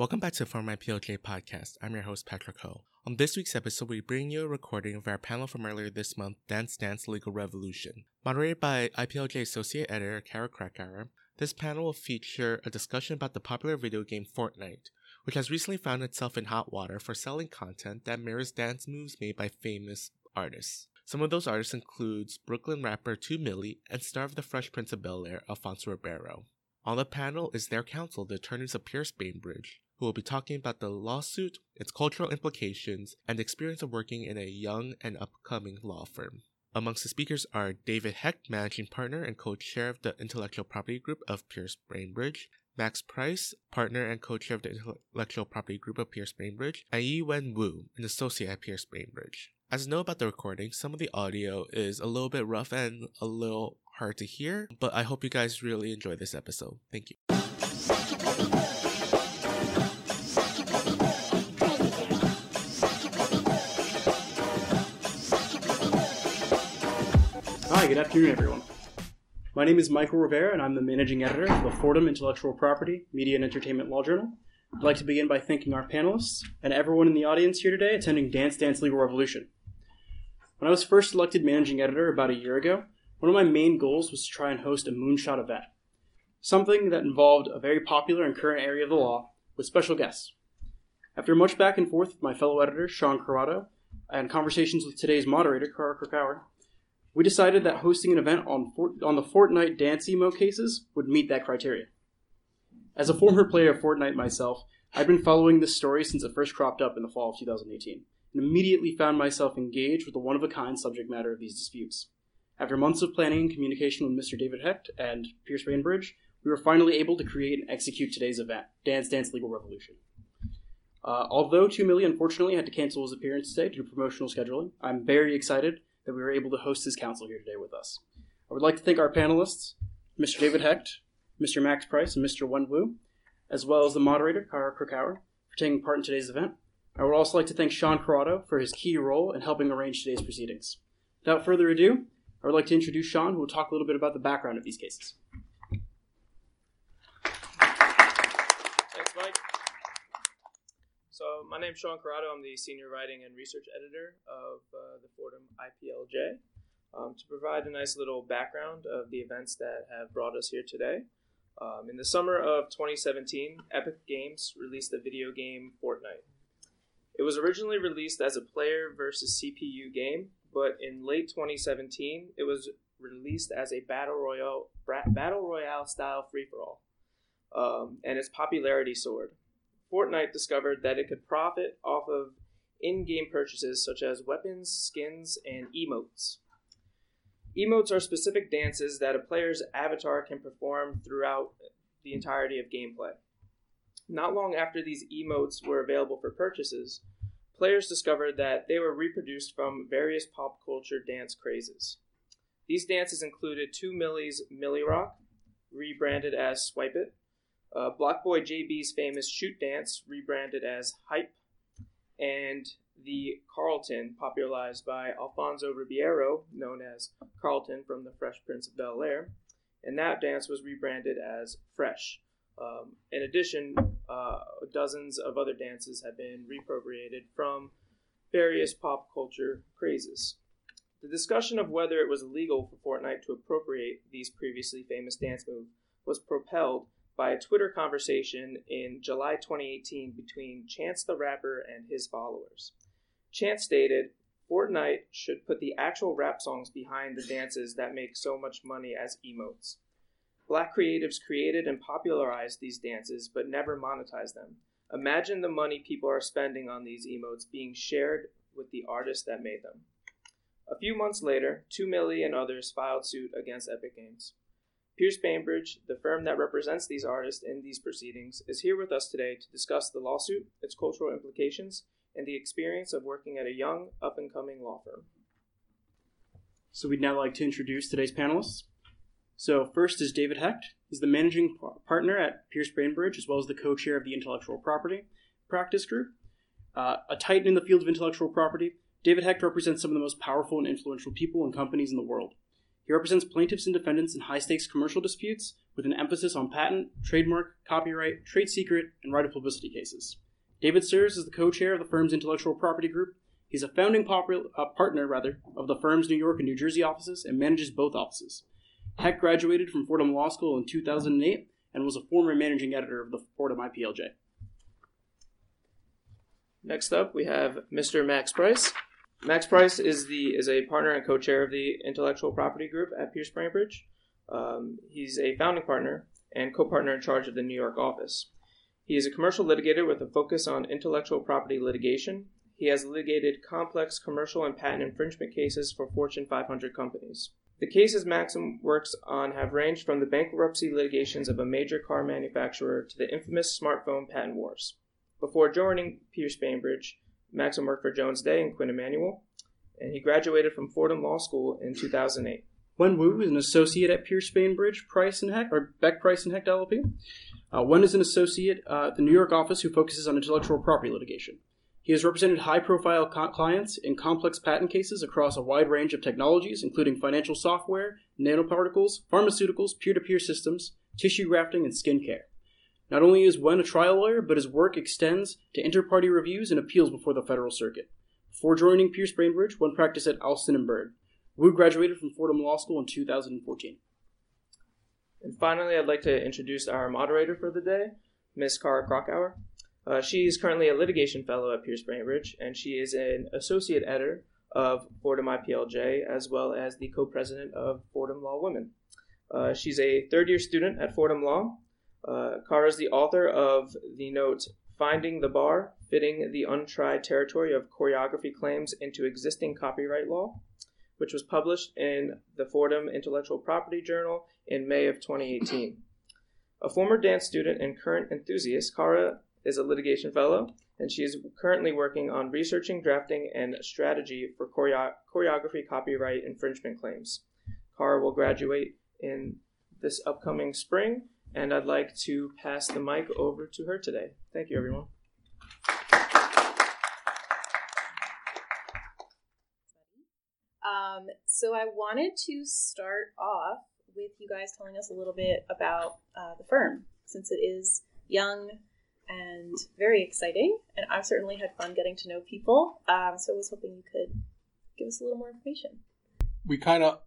Welcome back to Fordham IPLJ podcast. I'm your host, Patrick Ho. On this week's episode, we bring you a recording of our panel from earlier this month, Dance Dance Legal Revolution. Moderated by IPLJ Associate Editor Kara Krakauer, this panel will feature a discussion about the popular video game Fortnite, which has recently found itself in hot water for selling content that mirrors dance moves made by famous artists. Some of those artists includes Brooklyn rapper 2 Milly and star of The Fresh Prince of Bel-Air, Alfonso Ribeiro. On the panel is their counsel, the attorneys of Pierce Bainbridge, who will be talking about the lawsuit, its cultural implications, and the experience of working in a young and upcoming law firm. Amongst the speakers are David Hecht, managing partner and co-chair of the intellectual property group of Pierce Bainbridge, Max Price, partner and co-chair of the intellectual property group of Pierce Bainbridge, and Yi Wen Wu, an associate at Pierce Bainbridge. As a note about the recording, some of the audio is a little bit rough and a little hard to hear, but I hope you guys really enjoy this episode. Thank you. Good afternoon, everyone. My name is Michael Rivera, and I'm the managing editor of the Fordham Intellectual Property, Media, and Entertainment Law Journal. I'd like to begin by thanking our panelists and everyone in the audience here today attending Dance Dance Legal Revolution. When I was first elected managing editor about a year ago, one of my main goals was to try and host a moonshot event, something that involved a very popular and current area of the law with special guests. After much back and forth with my fellow editor, Sean Corrado, and conversations with today's moderator, Kara Krakauer, we decided that hosting an event on, Fort- on the Fortnite dance emote cases would meet that criteria. As a former player of Fortnite myself, I've been following this story since it first cropped up in the fall of 2018, and immediately found myself engaged with the one of a kind subject matter of these disputes. After months of planning and communication with Mr. David Hecht and Pierce Bainbridge, we were finally able to create and execute today's event, Dance Dance Legal Revolution. Uh, although 2 Milly unfortunately had to cancel his appearance today due to promotional scheduling, I'm very excited that we were able to host his counsel here today with us. I would like to thank our panelists, Mr. David Hecht, Mr. Max Price, and Mr. Wen Wu, as well as the moderator, Kara Krakauer, for taking part in today's event. I would also like to thank Sean Corrado for his key role in helping arrange today's proceedings. Without further ado, I would like to introduce Sean, who will talk a little bit about the background of these cases. Thanks, Mike. My name's Sean Corrado. I'm the senior writing and research editor of uh, the Fordham IPLJ. Um, to provide a nice little background of the events that have brought us here today, um, in the summer of 2017, Epic Games released the video game Fortnite. It was originally released as a player versus CPU game, but in late 2017, it was released as a battle royale battle royale style free for all, um, and its popularity soared. Fortnite discovered that it could profit off of in-game purchases such as weapons, skins, and emotes. Emotes are specific dances that a player's avatar can perform throughout the entirety of gameplay. Not long after these emotes were available for purchases, players discovered that they were reproduced from various pop culture dance crazes. These dances included 2 Milly's Milly Rock, rebranded as Swipe It, uh, BlocBoy JB's famous Shoot Dance, rebranded as Hype, and the Carlton, popularized by Alfonso Ribeiro, known as Carlton from The Fresh Prince of Bel Air, and that dance was rebranded as Fresh. Um, in addition, uh, dozens of other dances have been reappropriated from various pop culture crazes. The discussion of whether it was illegal for Fortnite to appropriate these previously famous dance moves was propelled by a Twitter conversation in July 2018 between Chance the Rapper and his followers. Chance stated, Fortnite should put the actual rap songs behind the dances that make so much money as emotes. Black creatives created and popularized these dances but never monetized them. Imagine the money people are spending on these emotes being shared with the artists that made them. A few months later, 2 Milly and others filed suit against Epic Games. Pierce Bainbridge, the firm that represents these artists in these proceedings, is here with us today to discuss the lawsuit, its cultural implications, and the experience of working at a young, up and coming law firm. So we'd now like to introduce today's panelists. So first is David Hecht. He's the managing partner at Pierce Bainbridge, as well as the co-chair of the intellectual property practice group. Uh, a titan in the field of intellectual property, David Hecht represents some of the most powerful and influential people and companies in the world. He represents plaintiffs and defendants in high stakes commercial disputes, with an emphasis on patent, trademark, copyright, trade secret, and right of publicity cases. David serves as the co-chair of the firm's intellectual property group. He's a founding uh, partner, rather, of the firm's New York and New Jersey offices and manages both offices. Hecht graduated from Fordham Law School in 2008 and was a former managing editor of the Fordham IPLJ. Next up, we have Mr. Max Price. Max Price is the is a partner and co-chair of the intellectual property group at Pierce Bainbridge. Um, he's a founding partner and co-partner in charge of the New York office. He is a commercial litigator with a focus on intellectual property litigation. He has litigated complex commercial and patent infringement cases for Fortune 500 companies. The cases Maxim works on have ranged from the bankruptcy litigations of a major car manufacturer to the infamous smartphone patent wars. Before joining Pierce Bainbridge, Maxim worked for Jones Day and Quinn Emanuel, and he graduated from Fordham Law School in 2008. Wen Wu is an associate at Pierce Bainbridge, Price and Hecht, or Beck Price and Hecht LLP. Uh, Wen is an associate uh, at the New York office who focuses on intellectual property litigation. He has represented high-profile co- clients in complex patent cases across a wide range of technologies, including financial software, nanoparticles, pharmaceuticals, peer-to-peer systems, tissue grafting, and skincare. Not only is Wen a trial lawyer, but his work extends to inter partes reviews and appeals before the federal circuit. Before joining Pierce Bainbridge, Wen practiced at Alston and Bird. Wu graduated from Fordham Law School in 2014. And finally, I'd like to introduce our moderator for the day, Ms. Cara Krakauer. Uh, she is currently a litigation fellow at Pierce Bainbridge, and she is an associate editor of Fordham IPLJ, as well as the co-president of Fordham Law Women. Uh, she's a third-year student at Fordham Law. Uh, Cara is the author of the note "Finding the Bar: Fitting the Untried Territory of Choreography Claims into Existing Copyright Law," which was published in the Fordham Intellectual Property Journal in May of 2018. A former dance student and current enthusiast, Kara is a litigation fellow, and she is currently working on researching, drafting, and strategy for choreo- choreography copyright infringement claims. Kara will graduate in this upcoming spring, and I'd like to pass the mic over to her today. Thank you, everyone. Um, so I wanted to start off with you guys telling us a little bit about uh, the firm, since it is young and very exciting, and I've certainly had fun getting to know people. Um, so I was hoping you could give us a little more information. we kind of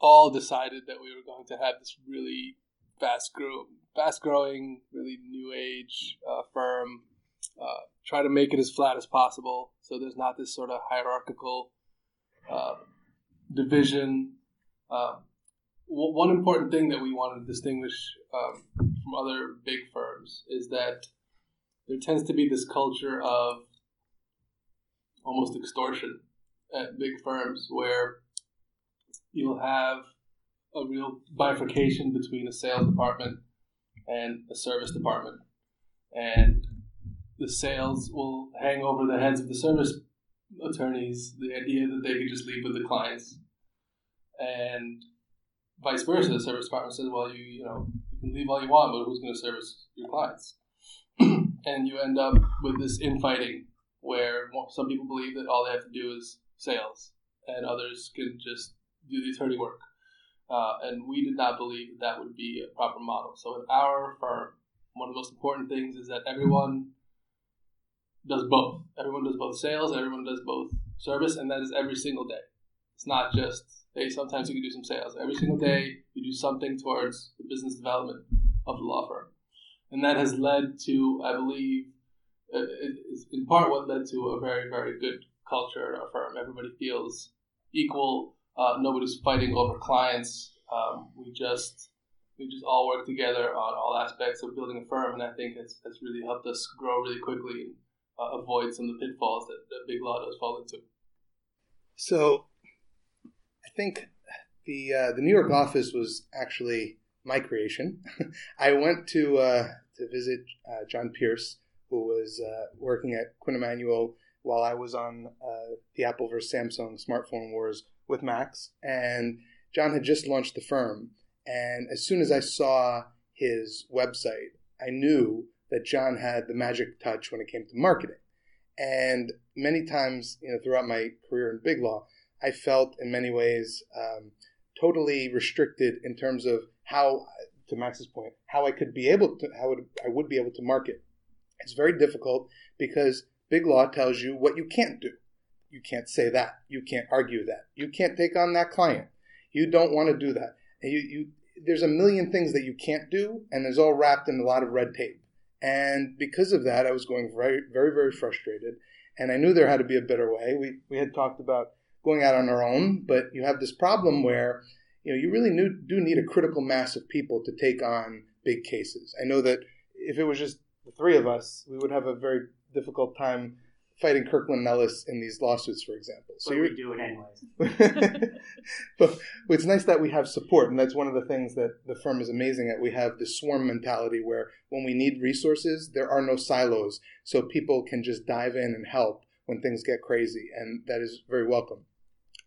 all decided that we were going to have this really fast grow, fast growing, really new age uh, firm. Uh, try to make it as flat as possible, so there's not this sort of hierarchical uh, division. Um, w- one important thing that we want to distinguish um, from other big firms is that there tends to be this culture of almost extortion at big firms where you'll have a real bifurcation between a sales department and a service department. And the sales will hang over the heads of the service attorneys the idea that they could just leave with the clients. And vice versa, the service department says, well, you, you know, you can leave all you want, but who's going to service your clients? and you end up with this infighting where some people believe that all they have to do is sales and others can just do the attorney work. Uh, and we did not believe that, that would be a proper model. So, in our firm, one of the most important things is that everyone does both. Everyone does both sales, everyone does both service, and that is every single day. It's not just, hey, sometimes you can do some sales. Every single day, you do something towards the business development of the law firm. And that has led to, I believe, uh, it's in part what led to a very, very good culture at our firm. Everybody feels equal. Uh, nobody's fighting over clients. Um, we just we just all work together on all aspects of building a firm, and I think it's, it's really helped us grow really quickly and uh, avoid some of the pitfalls that, that big does fall into. So, I think the uh, the New York office was actually my creation. I went to uh, to visit uh, John Pierce, who was uh, working at Quinn Emanuel while I was on uh, the Apple versus Samsung smartphone wars with Max, and John had just launched the firm. And as soon as I saw his website, I knew that John had the magic touch when it came to marketing. And many times, you know, throughout my career in big law, I felt in many ways um, totally restricted in terms of how to Max's point, how I could be able to, how I would be able to market. It's very difficult because big law tells you what you can't do. You can't say that. You can't argue that. You can't take on that client. You don't want to do that. And you, you, there's a million things that you can't do, and there's all wrapped in a lot of red tape. And because of that, I was going very, very, very frustrated. And I knew there had to be a better way. We, we had talked about going out on our own, but you have this problem where you know you really knew, do need a critical mass of people to take on big cases. I know that if it was just the three of us, we would have a very difficult time fighting Kirkland Ellis in these lawsuits, for example. So we do it anyways. but it's nice that we have support, and that's one of the things that the firm is amazing at. We have the swarm mentality where when we need resources, there are no silos, so people can just dive in and help when things get crazy, and that is very welcome.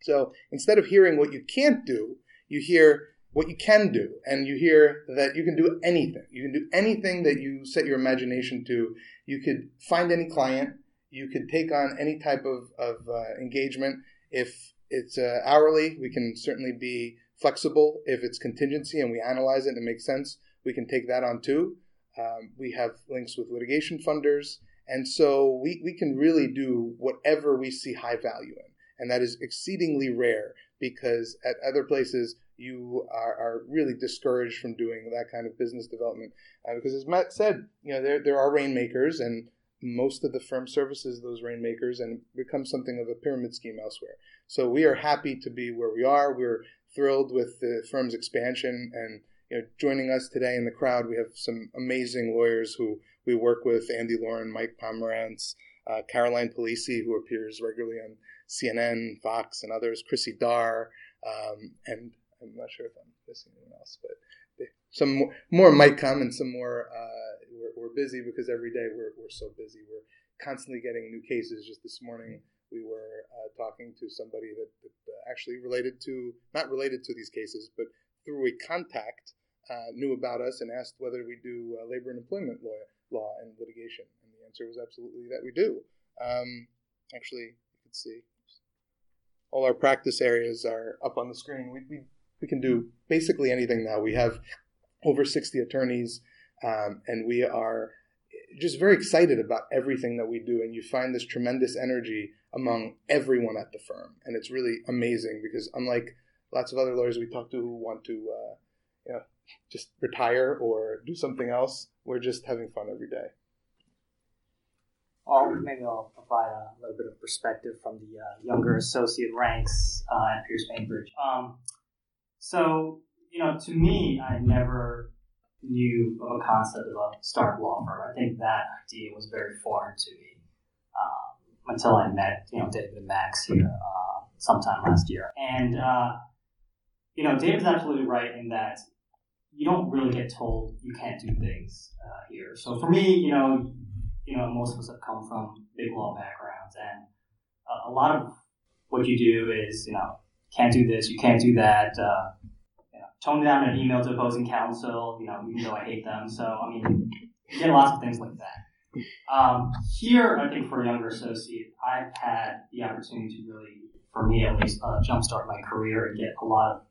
So instead of hearing what you can't do, you hear what you can do, and you hear that you can do anything. You can do anything that you set your imagination to. You could find any client you can take on any type of, of uh, engagement. If it's uh, hourly, we can certainly be flexible. If it's contingency and we analyze it and it makes sense, we can take that on too. Um, we have links with litigation funders. And so we, we can really do whatever we see high value in. And that is exceedingly rare because at other places, you are, are really discouraged from doing that kind of business development. Uh, because as Matt said, you know, there, there are rainmakers and most of the firm services those rainmakers and becomes something of a pyramid scheme elsewhere. So we are happy to be where we are. We're thrilled with the firm's expansion and you know, joining us today in the crowd, we have some amazing lawyers who we work with: Andy Lauren, Mike Pomerantz, uh, Caroline Polisi, who appears regularly on CNN, Fox, and others. Chrissy Dar, um, and I'm not sure if I'm missing anyone else, but some more, might come and some more uh, we're, busy because every day we're, we're so busy. We're constantly getting new cases. Just this morning we were uh, talking to somebody that, that uh, actually related to not related to these cases but through a contact uh, knew about us and asked whether we do uh, labor and employment law, law and litigation. And the answer was absolutely that we do. Um, actually you can see all our practice areas are up on the screen. We, we we can do basically anything now. We have over 60 attorneys, um, and we are just very excited about everything that we do. And you find this tremendous energy among everyone at the firm, and it's really amazing because unlike lots of other lawyers we talk to who want to, uh, you know, just retire or do something else, we're just having fun every day. Well, maybe I'll provide a little bit of perspective from the uh, younger associate ranks uh, at Pierce Bainbridge. Um, so, you know, to me, I never knew of a concept of a start law firm. I think that idea was very foreign to me um, until I met, you know, David and Max here uh, sometime last year. And, uh, you know, David's absolutely right in that you don't really get told you can't do things uh, here. So for me, you know, you know, most of us have come from big law backgrounds, and a lot of what you do is, you know, can't do this, you can't do that. Uh, tone down an email to opposing counsel, you know, even though I hate them. So, I mean, you get lots of things like that. Um, here, I think for a younger associate, I've had the opportunity to really, for me at least, uh, jumpstart my career and get a lot of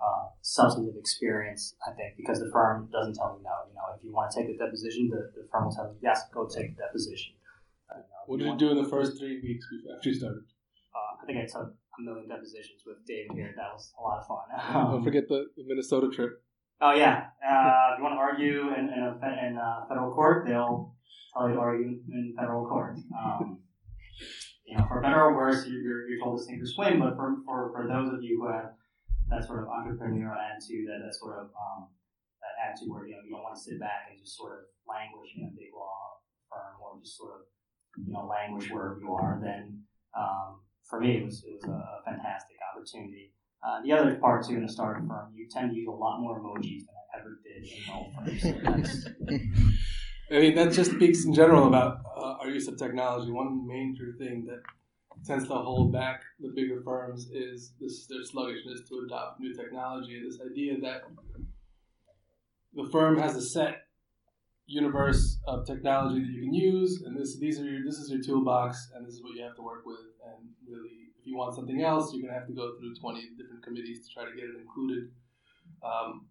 uh, substantive experience, I think, because the firm doesn't tell you no. You know, if you want to take a deposition, the, the firm will tell you, yes, go take the deposition. Uh, you know, what did you do in the first three weeks after you started? Uh, I think I took a million depositions with David here. That was a lot of fun. Don't forget the, the Minnesota trip. Oh yeah, uh, if you want to argue in, in, a, in a federal court, they'll tell you to argue in federal court. Um, you know, for better or worse, you're, you're told to sink or swim. But for, for, for those of you who have that sort of entrepreneurial attitude, that, that sort of um, that attitude where you know you don't want to sit back and just sort of languish in a big law firm or just sort of you know languish wherever you are, then um, for me, it was, it was a fantastic opportunity. Uh, the other part too in a startup firm, you tend to use a lot more emojis than I ever did in all firms. I mean, that just speaks in general about uh, our use of technology. One major thing that tends to hold back the bigger firms is this their sluggishness to adopt new technology. This idea that the firm has a set universe of technology that you can use, and this these are your this is your toolbox, and this is what you have to work with. You want something else, you're gonna have to go through 20 different committees to try to get it included. Um,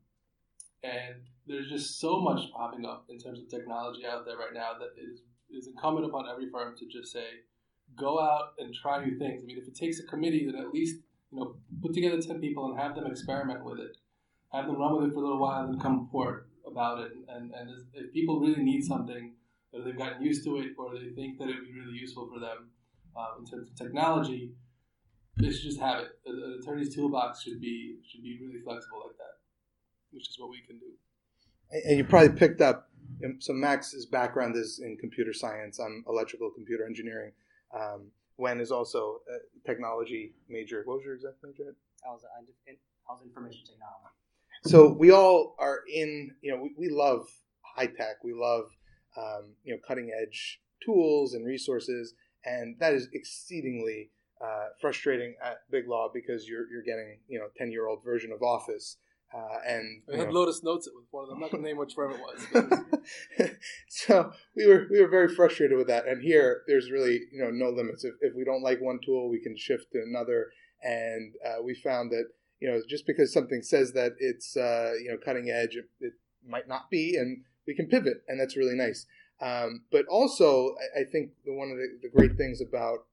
and there's just so much popping up in terms of technology out there right now that it is, it is incumbent upon every firm to just say, go out and try new things. I mean, if it takes a committee, then at least you know put together ten people and have them experiment with it, have them run with it for a little while, and come report about it. And and if people really need something, or they've gotten used to it, or they think that it would be really useful for them um, in terms of technology, they should just have it. An attorney's toolbox should be should be really flexible like that, which is what we can do. And you probably picked up. So Max's background is in computer science. I'm electrical computer engineering. Um, Wen is also a technology major. What was your exact major? I was, I was information technology. So we all are in. You know, we, we love high tech. We love um, you know cutting edge tools and resources, and that is exceedingly uh, frustrating at Big Law because you're you're getting you know ten year old version of Office. Uh, and we had know, Lotus Notes it with one of them. I'm not going to name which firm it was. so we were we were very frustrated with that. And here, there's really you know no limits. If, if we don't like one tool, we can shift to another. And uh, we found that you know just because something says that it's uh, you know cutting edge, it, it, might not be, and we can pivot, and that's really nice. Um, but also, I, I think the, one of the, the, great things about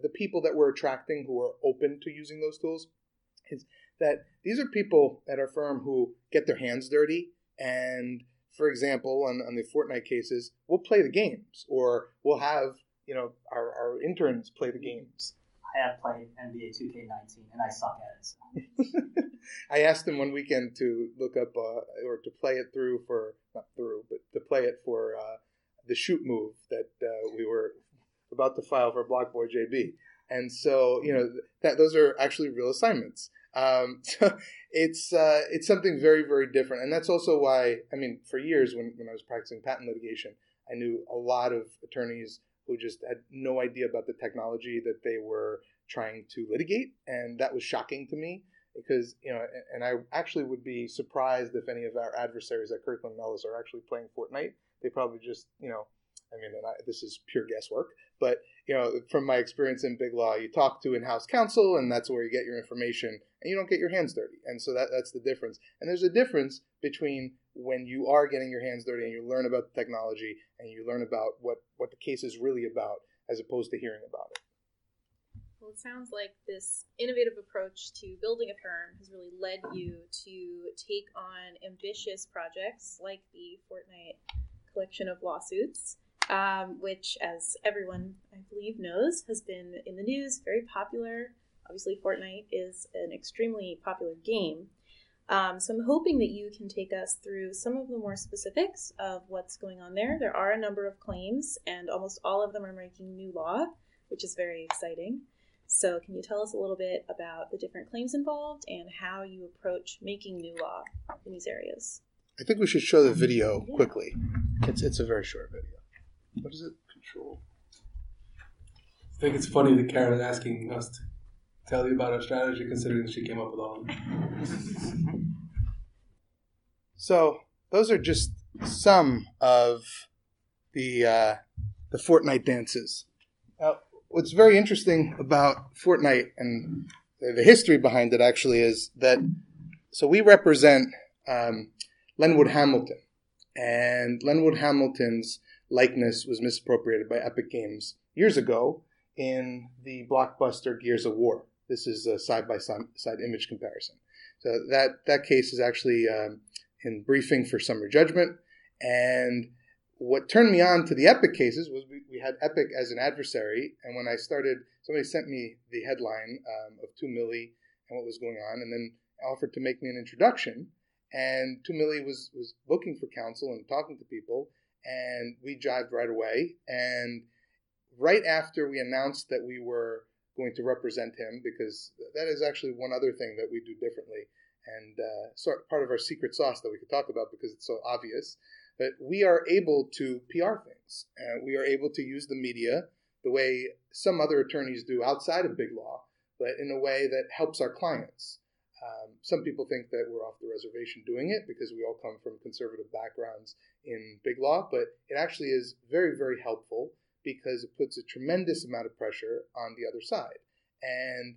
the people that we're attracting who are open to using those tools is that these are people at our firm who get their hands dirty and for example on, on the Fortnite cases we'll play the games or we'll have you know our, our interns play the games i have played nba 2k19 and i suck at it so. i asked him one weekend to look up uh, or to play it through for not through but to play it for uh, the shoot move that uh, we were about to file for blocboy jb and so you know that those are actually real assignments. Um, so it's uh, it's something very very different, and that's also why I mean, for years when, when I was practicing patent litigation, I knew a lot of attorneys who just had no idea about the technology that they were trying to litigate, and that was shocking to me because you know, and I actually would be surprised if any of our adversaries at Kirkland Ellis are actually playing Fortnite. They probably just you know I mean, I, this is pure guesswork, but you know, from my experience in big law, you talk to in-house counsel, and that's where you get your information, and you don't get your hands dirty. And so that that's the difference. And there's a difference between when you are getting your hands dirty and you learn about the technology and you learn about what what the case is really about, as opposed to hearing about it. Well, it sounds like this innovative approach to building a firm has really led you to take on ambitious projects like the Fortnite collection of lawsuits um, which, as everyone I believe knows, has been in the news, very popular. Obviously, Fortnite is an extremely popular game. Um, so I'm hoping that you can take us through some of the more specifics of what's going on there. There are a number of claims, and almost all of them are making new law, which is very exciting. So, can you tell us a little bit about the different claims involved and how you approach making new law in these areas? I think we should show the video yeah. quickly. It's, it's a very short video. What is it? Control. I think it's funny that Karen is asking us to tell you about our strategy, considering she came up with all of it. So those are just some of the uh, the Fortnite dances. Now, what's very interesting about Fortnite and the history behind it actually is that so we represent um, Lenwood Hamilton, and Lenwood Hamilton's likeness was misappropriated by Epic Games years ago in the blockbuster Gears of War. This is a side by side image comparison. So that that case is actually um, in briefing for summary judgment. And what turned me on to the Epic cases was we, we had Epic as an adversary. And when I started, somebody sent me the headline um, of 2 Milly and what was going on, and then offered to make me an introduction. And 2 Milly was was looking for counsel and talking to people and we jived right away. And right after we announced that we were going to represent him, because that is actually one other thing that we do differently, and uh, sort part of our secret sauce that we could talk about because it's so obvious. But we are able to PR things, and we are able to use the media the way some other attorneys do outside of big law, but in a way that helps our clients. Um, some people think that we're off the reservation doing it because we all come from conservative backgrounds in big law, but it actually is very, very helpful because it puts a tremendous amount of pressure on the other side. And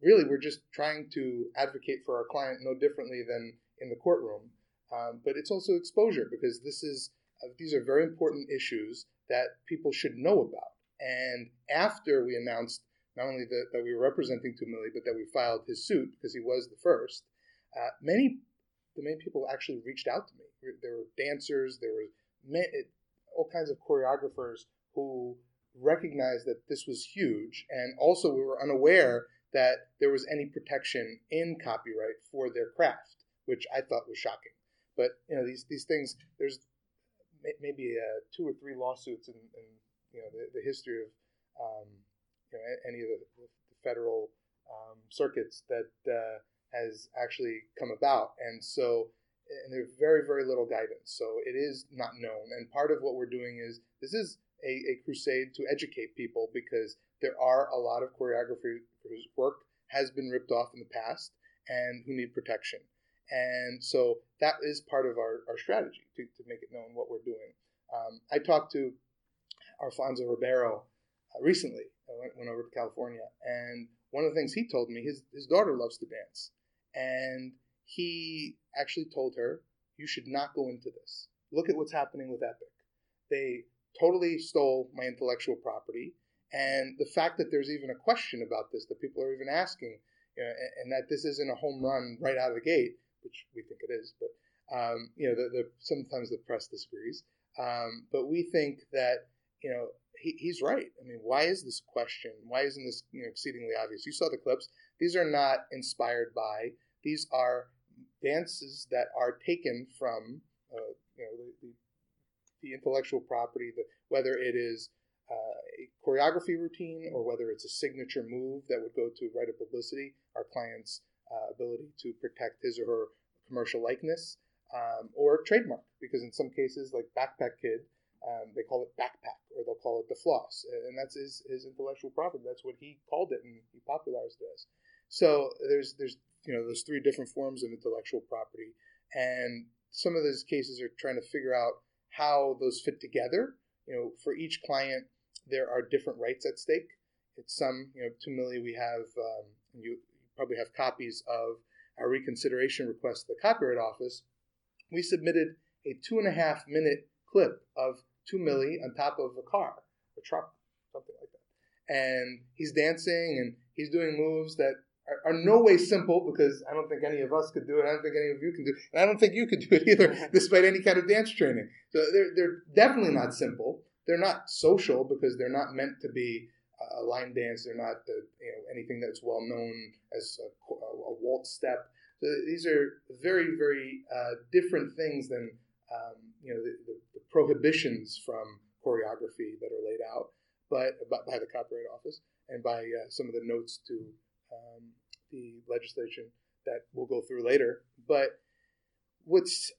really, we're just trying to advocate for our client no differently than in the courtroom. um, but it's also exposure because this is uh, these are very important issues that people should know about. And after we announced not only that, that we were representing 2 Milly, but that we filed his suit because he was the first, uh, many the many people actually reached out to me. There were dancers, there were many, all kinds of choreographers who recognized that this was huge, and also we were unaware that there was any protection in copyright for their craft, which I thought was shocking. But you know these these things. There's maybe uh, two or three lawsuits in, in you know the, the history of um, you know any of the, the federal um, circuits that uh, has actually come about, and so and there's very very little guidance. So it is not known, and part of what we're doing is this is a, a crusade to educate people because there are a lot of choreographers whose work has been ripped off in the past and who need protection. And so that is part of our, our strategy to, to make it known what we're doing. Um, I talked to Alfonso Ribeiro uh, recently. I went, went, over to California, and one of the things he told me, his, his daughter loves to dance. And he actually told her, You should not go into this. Look at what's happening with Epic. They totally stole my intellectual property. And the fact that there's even a question about this, that people are even asking, you know, and, and, that this isn't a home run right out of the gate, which we think it is, but um, you know, the, the, sometimes the press disagrees. Um, but we think that you know he, he's right. I mean, why is this question? Why isn't this you know, exceedingly obvious? You saw the clips. These are not inspired by. These are dances that are taken from uh, you know the, the, intellectual property, the, whether it is uh, a choreography routine or whether it's a signature move that would go to right of publicity, our client's uh, ability to protect his or her commercial likeness, um, or trademark, because in some cases, like Backpack Kid, um, they call it backpack or they'll call it the floss. And that's his, his intellectual property. That's what he called it and he popularized it as. So there's, there's, you know, there's three different forms of intellectual property. And some of those cases are trying to figure out how those fit together. You know, for each client, there are different rights at stake. It's some, you know, 2 Milly we have, um, you probably have copies of our reconsideration request to the Copyright Office. We submitted a two and a half minute clip of 2 Milly on top of a car, a truck, something like that. And he's dancing and he's doing moves that are, are, no way simple because I don't think any of us could do it. I don't think any of you can do it. And I don't think you could do it either, despite any kind of dance training. So they're, they're definitely not simple. They're not social because they're not meant to be a line dance. They're not the, you know, anything that's well known as a, a waltz step. So these are very, very uh, different things than um, you know the, the, prohibitions from choreography that are laid out, but, but by the Copyright Office and by uh, some of the notes to um, the legislation that we'll go through later. But what's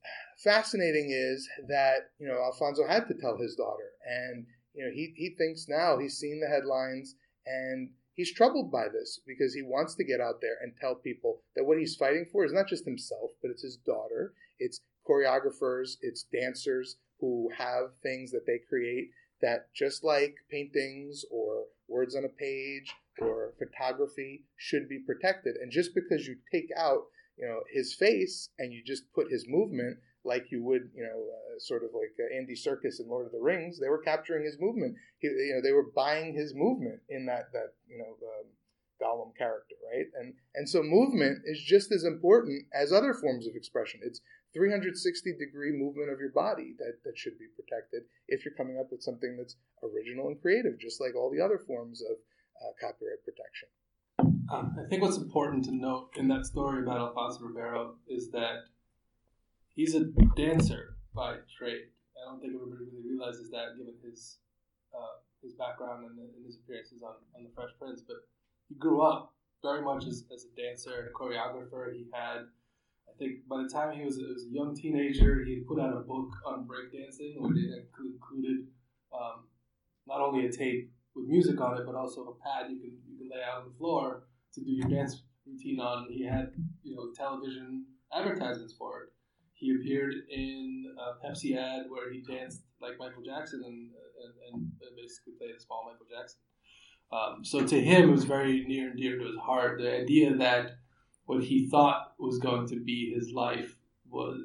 fascinating is that you know Alfonso had to tell his daughter, and you know he he thinks now he's seen the headlines and he's troubled by this because he wants to get out there and tell people that what he's fighting for is not just himself, but it's his daughter, it's choreographers, it's dancers who have things that they create that just like paintings or words on a page or photography should be protected. And just because you take out, you know, his face and you just put his movement like you would, you know, uh, sort of like uh, Andy Serkis in Lord of the Rings, they were capturing his movement. He, you know, they were buying his movement in that that you know um, Gollum character, right? And and so movement is just as important as other forms of expression. It's 360 degree movement of your body that, that should be protected if you're coming up with something that's original and creative, just like all the other forms of uh, copyright protection. Um, I think what's important to note in that story about Alfonso Ribeiro is that he's a dancer by trade. I don't think everybody really realizes that given his uh, his background and, and, his appearances on, on The Fresh Prince. But he grew up very much as, as a dancer and a choreographer. He had Think by the time he was, was a young teenager, he had put out a book on breakdancing it included um, not only a tape with music on it, but also a pad you can you can lay out on the floor to do your dance routine on. He had you know television advertisements for it. He appeared in a Pepsi ad where he danced like Michael Jackson and, and, and basically played a small Michael Jackson. Um, so to him, it was very near and dear to his heart. The idea that what he thought was going to be his life was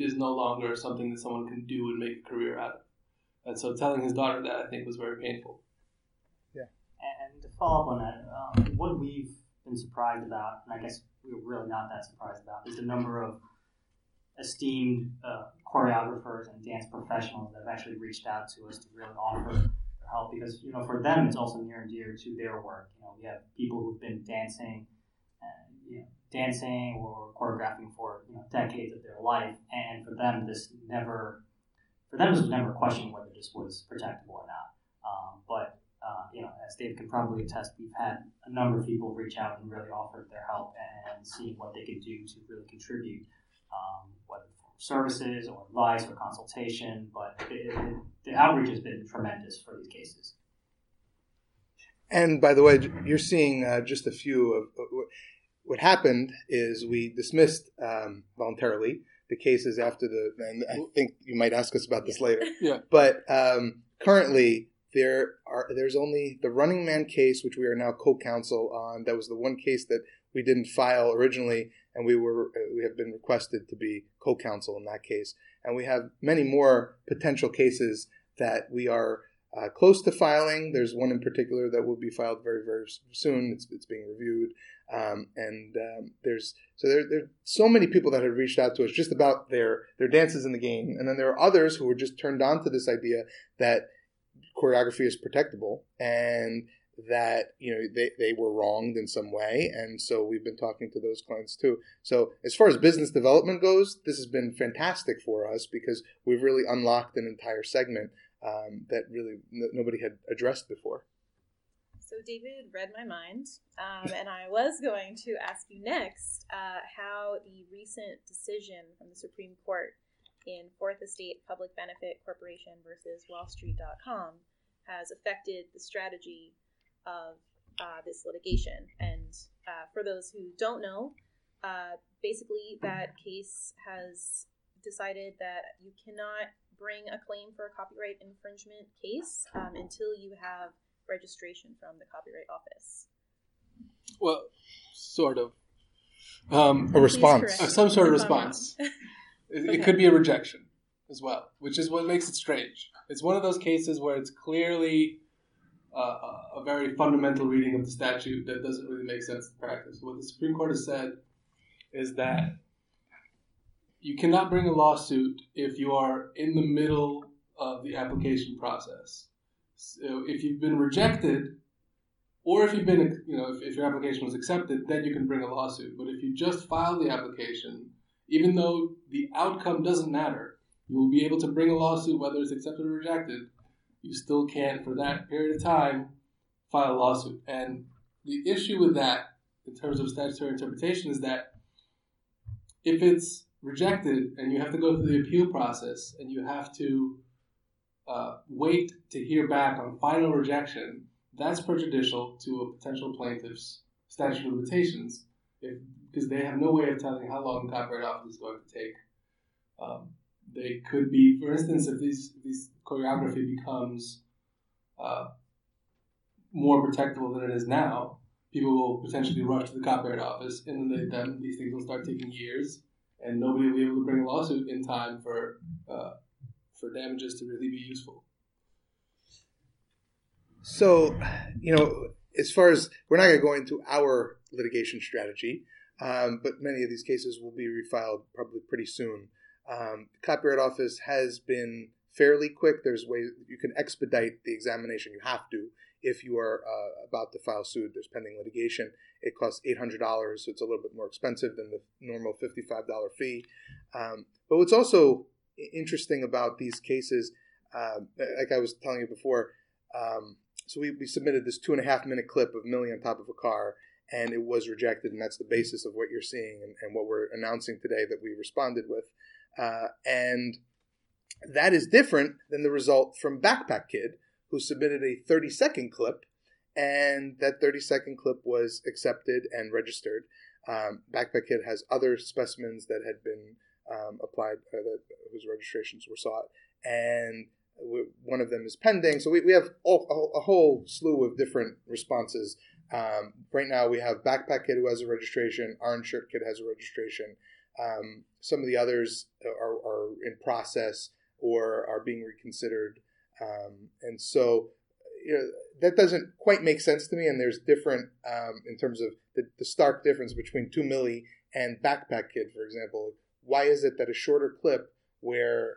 is no longer something that someone can do and make a career out of. And so telling his daughter that I think was very painful. Yeah. And to follow up on that, um, what we've been surprised about, and I guess we're really not that surprised about, is the number of esteemed uh, choreographers and dance professionals that have actually reached out to us to really offer their help because you know for them it's also near and dear to their work. You know, we have people who've been dancing, and, you know, dancing or choreographing for you know decades of their life, and for them this never, for them this was never a question whether this was protectable or not. Um, but uh, you know, as Dave can probably attest, we've had a number of people reach out and really offer their help and seeing what they can do to really contribute, um, whether for services or advice or consultation. But it, it, the outreach has been tremendous for these cases. And by the way, you're seeing uh, just a few of what happened is we dismissed um, voluntarily the cases after the. And I think you might ask us about this later. Yeah. But um, currently, there are there's only the Running Man case, which we are now co-counsel on. That was the one case that we didn't file originally, and we were we have been requested to be co-counsel in that case. And we have many more potential cases that we are uh, close to filing. There's one in particular that will be filed very very soon. It's it's being reviewed. Um, and um, there's so there there are so many people that have reached out to us just about their their dances in the game, and then there are others who were just turned on to this idea that choreography is protectable and that you know they, they were wronged in some way. And so we've been talking to those clients too. So as far as business development goes this has been fantastic for us because we've really unlocked an entire segment um, that really n- nobody had addressed before So David read my mind, um, and I was going to ask you next uh, how the recent decision from the Supreme Court in Fourth Estate Public Benefit Corporation versus WallStreet.com has affected the strategy of uh, this litigation. And uh, for those who don't know, uh, basically that case has decided that you cannot bring a claim for a copyright infringement case um, until you have registration from the Copyright Office. Well, sort of. Um, a response Please correct Some sort of me if I'm wrong. response. It, Okay. it could be a rejection as well, which is what makes it strange. It's one of those cases where it's clearly uh, a very fundamental reading of the statute that doesn't really make sense in practice. What the Supreme Court has said is that you cannot bring a lawsuit if you are in the middle of the application process. So if you've been rejected, or if you've been, you know, if, if your application was accepted, then you can bring a lawsuit. But if you just filed the application, even though the outcome doesn't matter, you will be able to bring a lawsuit whether it's accepted or rejected. You still can't, for that period of time, file a lawsuit. And the issue with that, in terms of statutory interpretation, is that if it's rejected and you have to go through the appeal process and you have to uh, wait to hear back on final rejection, that's prejudicial to a potential plaintiff's statute of limitations because they have no way of telling how long the Copyright Office is going to take. Um, they could be, for instance, if if these choreography becomes uh, more protectable than it is now, people will potentially rush to the Copyright Office, and then, they, then these things will start taking years, and nobody will be able to bring a lawsuit in time for uh, for damages to really be useful. So, you know, as far as we're not going to go into our litigation strategy, um, but many of these cases will be refiled probably pretty soon. Um, the Copyright Office has been fairly quick. There's ways you can expedite the examination. You have to if you are uh, about to file suit. There's pending litigation. It costs eight hundred dollars, so it's a little bit more expensive than the normal fifty-five dollar fee. Um, but what's also interesting about these cases, um, like I was telling you before, um, so we, we submitted this two and a half minute clip of Milly on top of a car, and it was rejected, and that's the basis of what you're seeing and, and what we're announcing today that we responded with. Uh, and that is different than the result from Backpack Kid, who submitted a 30 second clip, and that 30 second clip was accepted and registered. Um, Backpack Kid has other specimens that had been um, applied, uh, that, whose registrations were sought, and one of them is pending. So we, we have all, a, whole slew of different responses. Um, right now, we have Backpack Kid who has a registration, Orange Shirt Kid has a registration. Um, some of the others are, are in process or are being reconsidered. Um, and so, you know, that doesn't quite make sense to me. And there's different um, in terms of the, the stark difference between 2 milly and Backpack Kid, for example. Why is it that a shorter clip where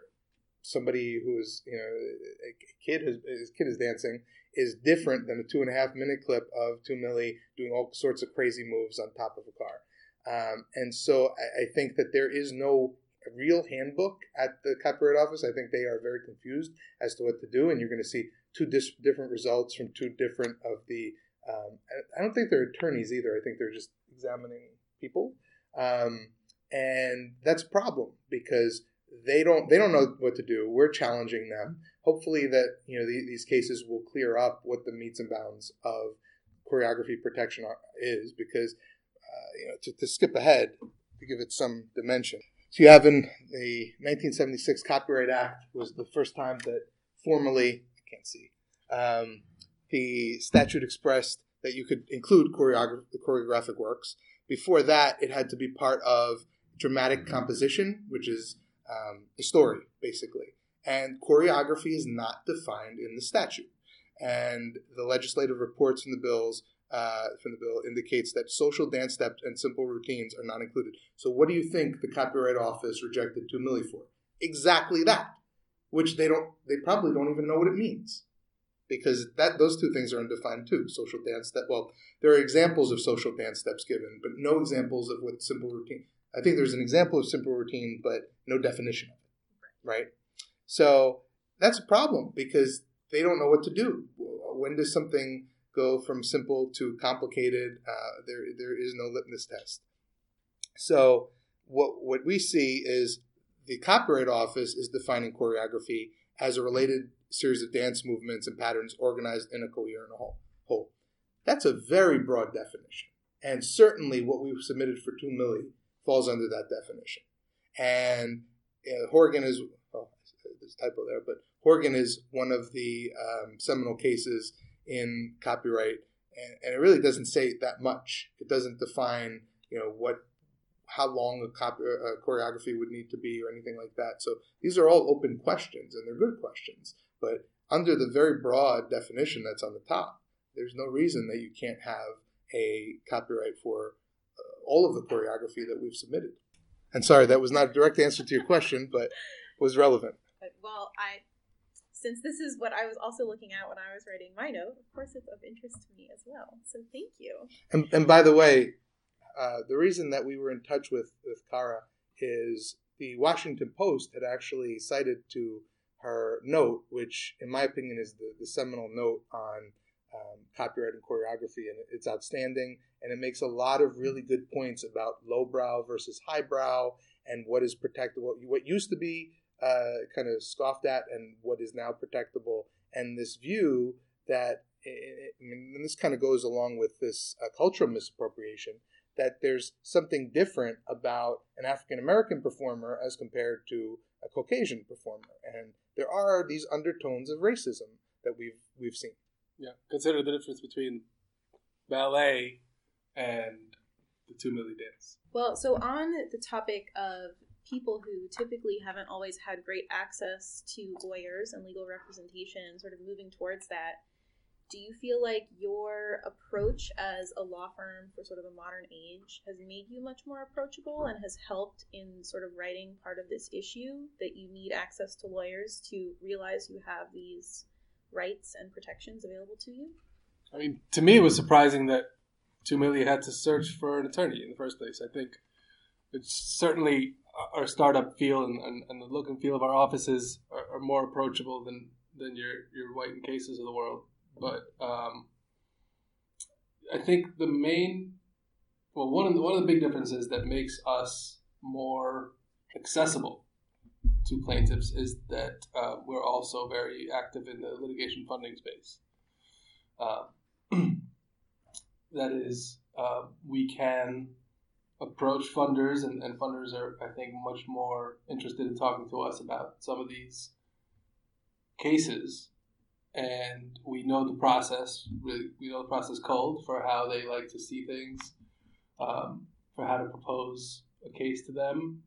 somebody who is, you know, a kid, his, kid is dancing is different than a two and a half minute clip of 2 Milly doing all sorts of crazy moves on top of a car. Um, and so I, I, think that there is no real handbook at the Copyright Office. I think they are very confused as to what to do, and you're going to see two dis- different results from two different of the. Um, I don't think they're attorneys either. I think they're just examining people, um, and that's a problem because they don't they don't know what to do. We're challenging them. Hopefully, that you know the, these cases will clear up what the metes and bounds of choreography protection are, is because uh, you know to, to skip ahead to give it some dimension. So you have in the 1976 Copyright Act was the first time that formally I can't see um, the statute expressed that you could include choreograph- choreographic works. Before that, it had to be part of dramatic composition, which is um, a story, basically. And choreography is not defined in the statute. And the legislative reports from the bills uh, from the bill indicates that social dance steps and simple routines are not included. So, what do you think the Copyright Office rejected two for? Exactly that, which they don't. They probably don't even know what it means, because that those two things are undefined too. Social dance step. Well, there are examples of social dance steps given, but no examples of what simple routine. I think there's an example of simple routine, but no definition of it, right? So that's a problem because they don't know what to do. When does something go from simple to complicated? Uh, there, there is no litmus test. So what what we see is the Copyright Office is defining choreography as a related series of dance movements and patterns organized in a coherent whole. That's a very broad definition, and certainly what we've submitted for two Milly falls under that definition. And Horgan is, oh, there's a typo there, but Horgan is one of the um, seminal cases in copyright, and, and, it really doesn't say that much. It doesn't define, you know, what, how long a, copy, a choreography would need to be or anything like that. So these are all open questions, and they're good questions. But under the very broad definition that's on the top, there's no reason that you can't have a copyright for all of the choreography that we've submitted. And sorry, that was not a direct answer to your question, but was relevant. Well, I since this is what I was also looking at when I was writing my note, of course it's of interest to me as well. So thank you. And, and by the way, uh, the reason that we were in touch with, with Kara is the Washington Post had actually cited to her note, which in my opinion is the, the seminal note on um, copyright and choreography, and it's outstanding. And it makes a lot of really good points about lowbrow versus highbrow, and what is protectable, what used to be uh, kind of scoffed at, and what is now protectable. And this view that, and this kind of goes along with this uh, cultural misappropriation, that there's something different about an African American performer as compared to a Caucasian performer, and there are these undertones of racism that we've we've seen. Yeah, consider the difference between ballet and the two milli dance. Well, so on the topic of people who typically haven't always had great access to lawyers and legal representation, sort of moving towards that, do you feel like your approach as a law firm for sort of a modern age has made you much more approachable and has helped in sort of writing part of this issue that you need access to lawyers to realize you have these rights and protections available to you? I mean, to me, it was surprising that Two Milly had to search for an attorney in the first place. I think it's certainly our startup feel and, and, and the look and feel of our offices are, are, more approachable than than your your White and Cases of the world. But um, I think the main, well, one of the, one of the big differences that makes us more accessible to plaintiffs is that uh, we're also very active in the litigation funding space. Uh, that is, uh, we can approach funders, and, and, funders are, I think, much more interested in talking to us about some of these cases. And we know the process, really, we know the process cold for how they like to see things, um, for how to propose a case to them,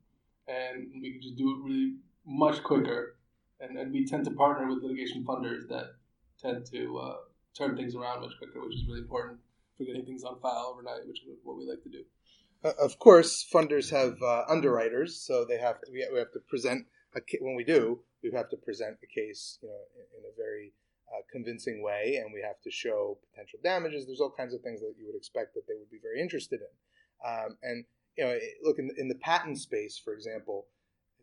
and we can just do it really much quicker. And, and we tend to partner with litigation funders that tend to uh, turn things around much quicker, which is really important for getting things on file overnight, which is what we like to do. Uh, of course, funders have uh, underwriters, so they have to, we, have to present a when we do, we have to present a case, you know, in, a very uh, convincing way, and we have to show potential damages. There's all kinds of things that you would expect that they would be very interested in. Um, and you know, look in the, in the patent space, for example,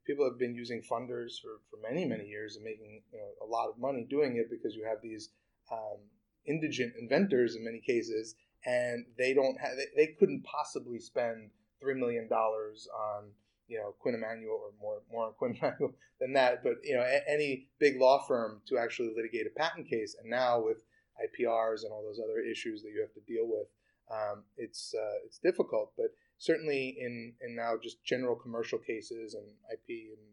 people have been using funders for, for many many years and making you know a lot of money doing it because you have these um, indigent inventors in many cases, and they don't have they, they couldn't possibly spend three million dollars on you know Quinn Emanuel or more more on Quinn Emanuel than that, but you know a, any big law firm to actually litigate a patent case, and now with IPRs and all those other issues that you have to deal with, um, it's uh, it's difficult. But certainly in in now just general commercial cases and IP and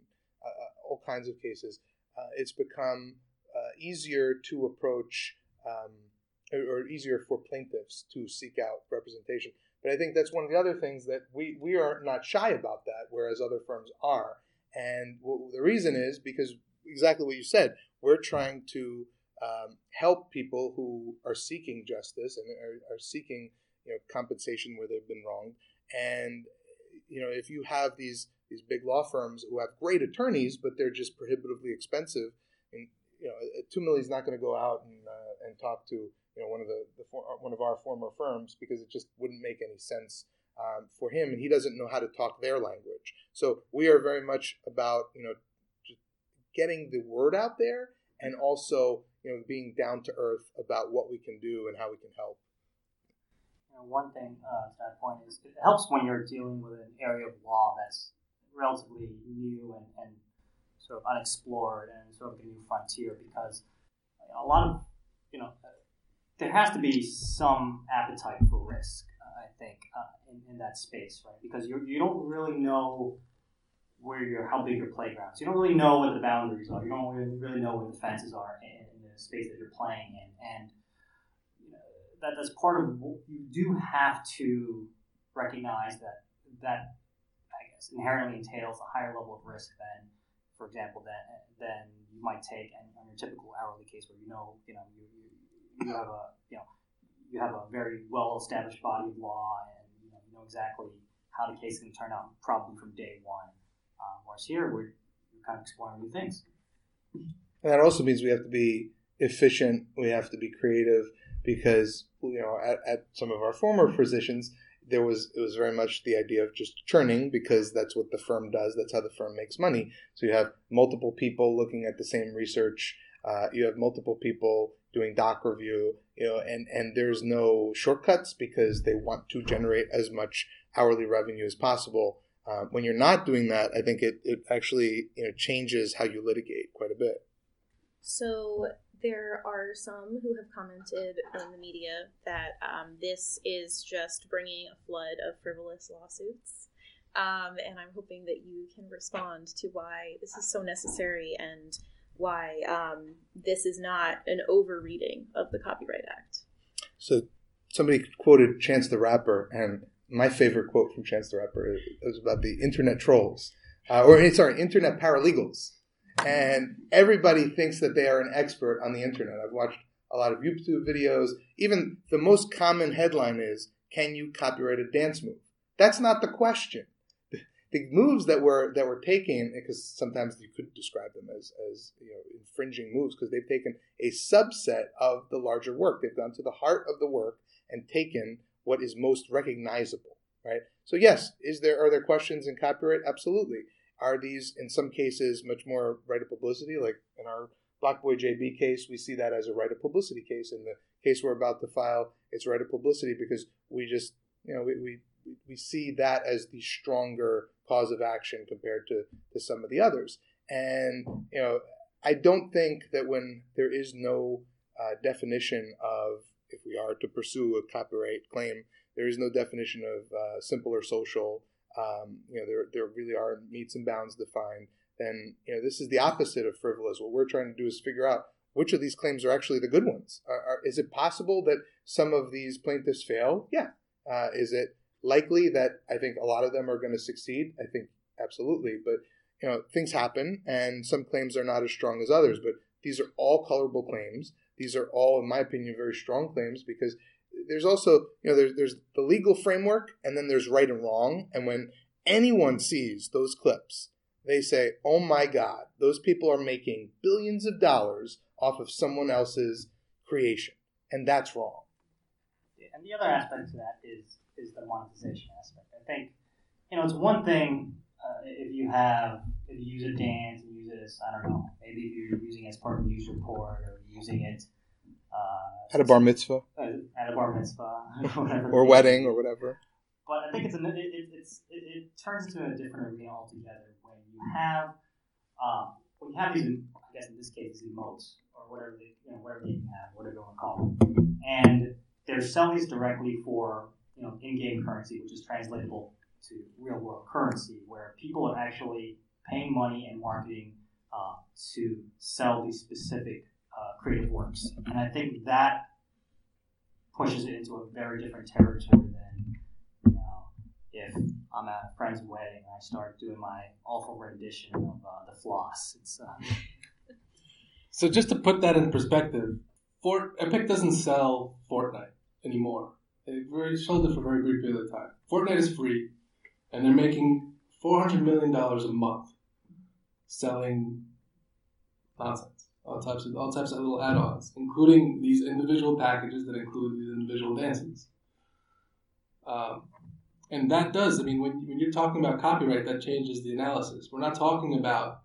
uh, uh, all kinds of cases, uh, it's become uh, easier to approach. Um, or easier for plaintiffs to seek out representation but I think that's one of the other things that we, we are not shy about that, whereas other firms are. And the reason is because exactly what you said, we're trying to um, help people who are seeking justice and are, are seeking you know, compensation where they've been wronged. And you know, if you have these these big law firms who have great attorneys, but they're just prohibitively expensive, and you know, two Milly is not going to go out and and talk to you know one of the, the for, one of our former firms because it just wouldn't make any sense um, for him, and he doesn't know how to talk their language. So we are very much about you know getting the word out there, and also you know being down to earth about what we can do and how we can help. One thing uh, to that point is it helps when you're dealing with an area of law that's relatively new and, and sort of unexplored and sort of a new frontier because a lot of you know there has to be some appetite for risk, uh, I think, uh, in, in that space, right? Because you you don't really know where your how big your playground is. You don't really know what the boundaries are. You don't really, really know where the fences are in, in, the space that you're playing in, and you know, that that's part of you do have to recognize that that I guess inherently entails a higher level of risk than, for example, than than you might take on your typical hourly case where you know you know you, you you have a you know you have a very well established body of law and you know, you know exactly how the case is going to turn out probably from day one. Um, whereas here we're, we're kind of exploring new things. And that also means we have to be efficient. We have to be creative because you know at, at some of our former positions there was it was very much the idea of just churning because that's what the firm does. That's how the firm makes money. So you have multiple people looking at the same research. Uh, you have multiple people doing doc review, you know, and, and there's no shortcuts because they want to generate as much hourly revenue as possible. Uh, when you're not doing that, I think it, it actually you know changes how you litigate quite a bit. So there are some who have commented in the media that um, this is just bringing a flood of frivolous lawsuits. Um, and I'm hoping that you can respond to why this is so necessary and why um, this is not an overreading of the Copyright Act. So somebody quoted Chance the Rapper, and my favorite quote from Chance the Rapper is about the internet trolls, uh, or sorry, internet paralegals. And everybody thinks that they are an expert on the internet. I've watched a lot of YouTube videos. Even the most common headline is, Can you copyright a dance move? That's not the question the moves that were that were taken because sometimes you could describe them as as you know infringing moves because they've taken a subset of the larger work they've gone to the heart of the work and taken what is most recognizable right so yes is there are there questions in copyright absolutely are these in some cases much more right of publicity like in our BlocBoy JB case we see that as a right of publicity case in the case we're about to file it's right of publicity because we just you know we, we we see that as the stronger cause of action compared to, to some of the others. And, you know, I don't think that when there is no uh, definition of if we are to pursue a copyright claim, there is no definition of uh, simple or social. Um, you know, there, there really are metes and bounds defined. Then, you know, this is the opposite of frivolous. What we're trying to do is figure out which of these claims are actually the good ones. Are, are, is it possible that some of these plaintiffs fail? Yeah. Uh, is it likely that I think a lot of them are going to succeed. I think absolutely, but you know things happen, and some claims are not as strong as others. But these are all colorable claims. These are all, in my opinion, very strong claims because there's also you know there's there's the legal framework, and then there's right and wrong. And when anyone sees those clips, they say, "Oh my God, those people are making billions of dollars off of someone else's creation," and that's wrong. And the other aspect to that is is the monetization aspect. I think you know it's one thing uh, if you have if you use a dance and use it as I don't know maybe if you're using it as part of a news report or using it uh, At a bar mitzvah. Uh, at a bar mitzvah or wedding or whatever. But I think it's an, it, it, it's it, it turns into a different arena altogether when you have um, when you have these I guess in this case these emotes or whatever they you know whatever they have whatever you want to call them. And they're selling these directly for you know in-game currency which is translatable to real world currency where people are actually paying money and marketing uh, to sell these specific uh, creative works and I think that pushes it into a very different territory than you know, if I'm at a friend's wedding and I start doing my awful rendition of uh, the floss, uh, So just to put that in perspective, Fort Epic doesn't sell Fortnite anymore. They sold it for a very brief period of time. Fortnite is free, and they're making four hundred million dollars a month selling nonsense, all types of all types of little add-ons, including these individual packages that include these individual dances. Um, and that does, I mean, when, when you're talking about copyright, that changes the analysis. We're not talking about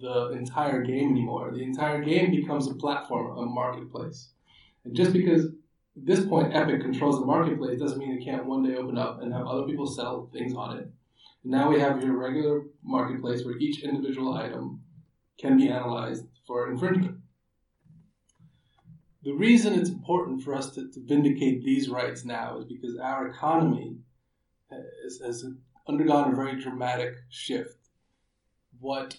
the entire game anymore. The entire game becomes a platform, a marketplace. And just because at this point Epic controls the marketplace doesn't mean it can't one day open up and have other people sell things on it. Now we have your regular marketplace where each individual item can be analyzed for infringement. The reason it's important for us to, to vindicate these rights now is because our economy has, has undergone a very dramatic shift. What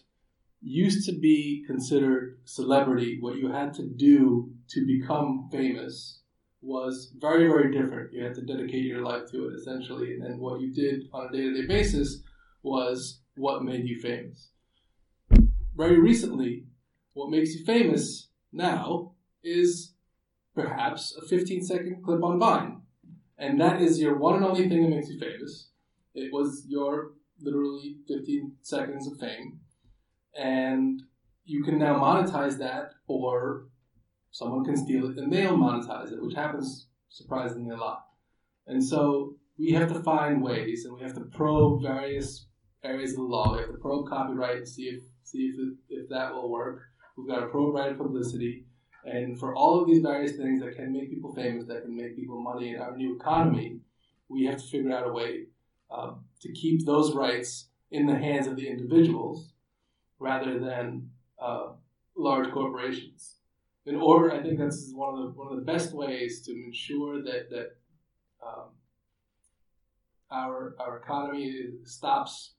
used to be considered celebrity, what you had to do to become famous, was very, very different. You had to dedicate your life to it, essentially. And then what you did on a day to day basis was what made you famous. Very recently, what makes you famous now is perhaps a 15 second clip on Vine. And that is your one and only thing that makes you famous. It was your literally 15 seconds of fame and you can now monetize that, or someone can steal it and they'll monetize it, which happens surprisingly a lot. And so we have to find ways, and we have to probe various areas of the law. We have to probe copyright and see if see if, it, if that will work. We've got to right publicity, and for all of these various things that can make people famous, that can make people money in our new economy, we have to figure out a way um, to keep those rights in the hands of the individuals rather than uh, large corporations. In order, I think that's one of the one of the best ways to ensure that that um, our our economy stops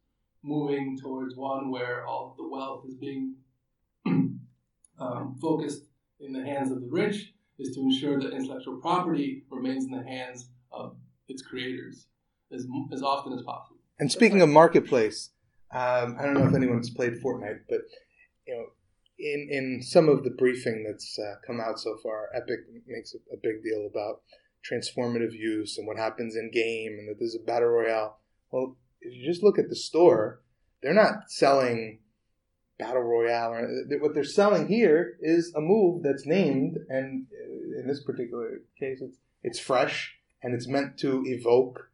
moving towards one where all the wealth is being um, focused in the hands of the rich is to ensure that intellectual property remains in the hands of its creators as, as often as possible. And speaking of marketplace, um, I don't know if anyone's played Fortnite, but you know, in in some of the briefing that's uh, come out so far, Epic makes a, a, big deal about transformative use and what happens in game, and that there's a battle royale. Well, if you just look at the store, they're not selling battle royale. Or, what they're selling here is a move that's named, and in this particular case, it's it's fresh and it's meant to evoke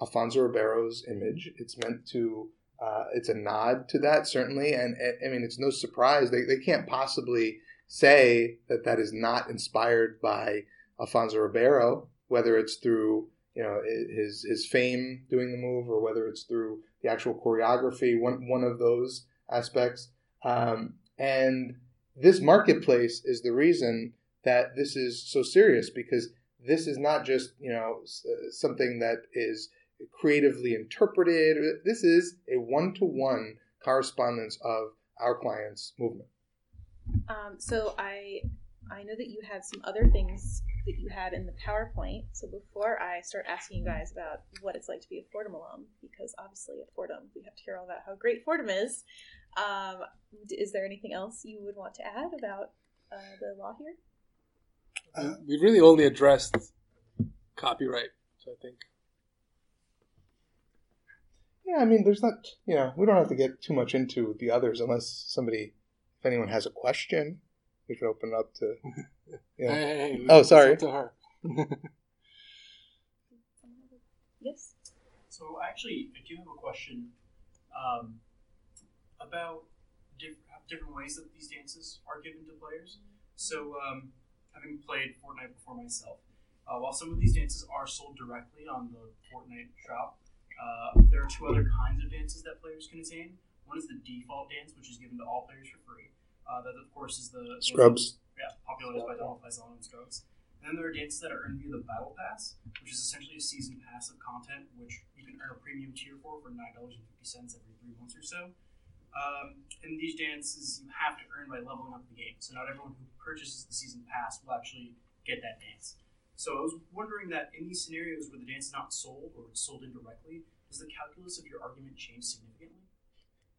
Alfonso Ribeiro's image. It's meant to uh, it's a nod to that certainly, and, and, I mean it's no surprise they they can't possibly say that that is not inspired by Alfonso Ribeiro, whether it's through you know his his fame doing the move or whether it's through the actual choreography, one one of those aspects. Um, and this marketplace is the reason that this is so serious because this is not just you know something that is creatively interpreted. This is a one to one correspondence of our client's movement. Um, so I I know that you had some other things that you had in the PowerPoint. So before I start asking you guys about what it's like to be a Fordham alum, because obviously at Fordham we have to hear all about how great Fordham is, um, is there anything else you would want to add about uh, the law here? Uh, we really only addressed copyright, so I think. Yeah, I mean, there's not, you know, we don't have to get too much into the others unless somebody, if anyone has a question, we can open it up to. Yeah. Hey, hey, hey, Oh, sorry. to her. Yes. So actually, I do have a question um, about diff- different ways that these dances are given to players. So, um, having played Fortnite before myself, uh, while some of these dances are sold directly on the Fortnite shop, uh, there are two other kinds of dances that players can attain. One is the default dance, which is given to all players for free. Uh, that, of course, is the Scrubs. yeah, popularized by Donald Faison and Scrubs. And then there are dances that are earned via the Battle Pass, which is essentially a season pass of content, which you can earn a premium tier for for nine dollars and fifty cents every three months or so. Um, and these dances you have to earn by leveling up the game. So not everyone who purchases the season pass will actually get that dance. So I was wondering that in these scenarios where the dance is not sold or it's sold indirectly, does the calculus of your argument change significantly?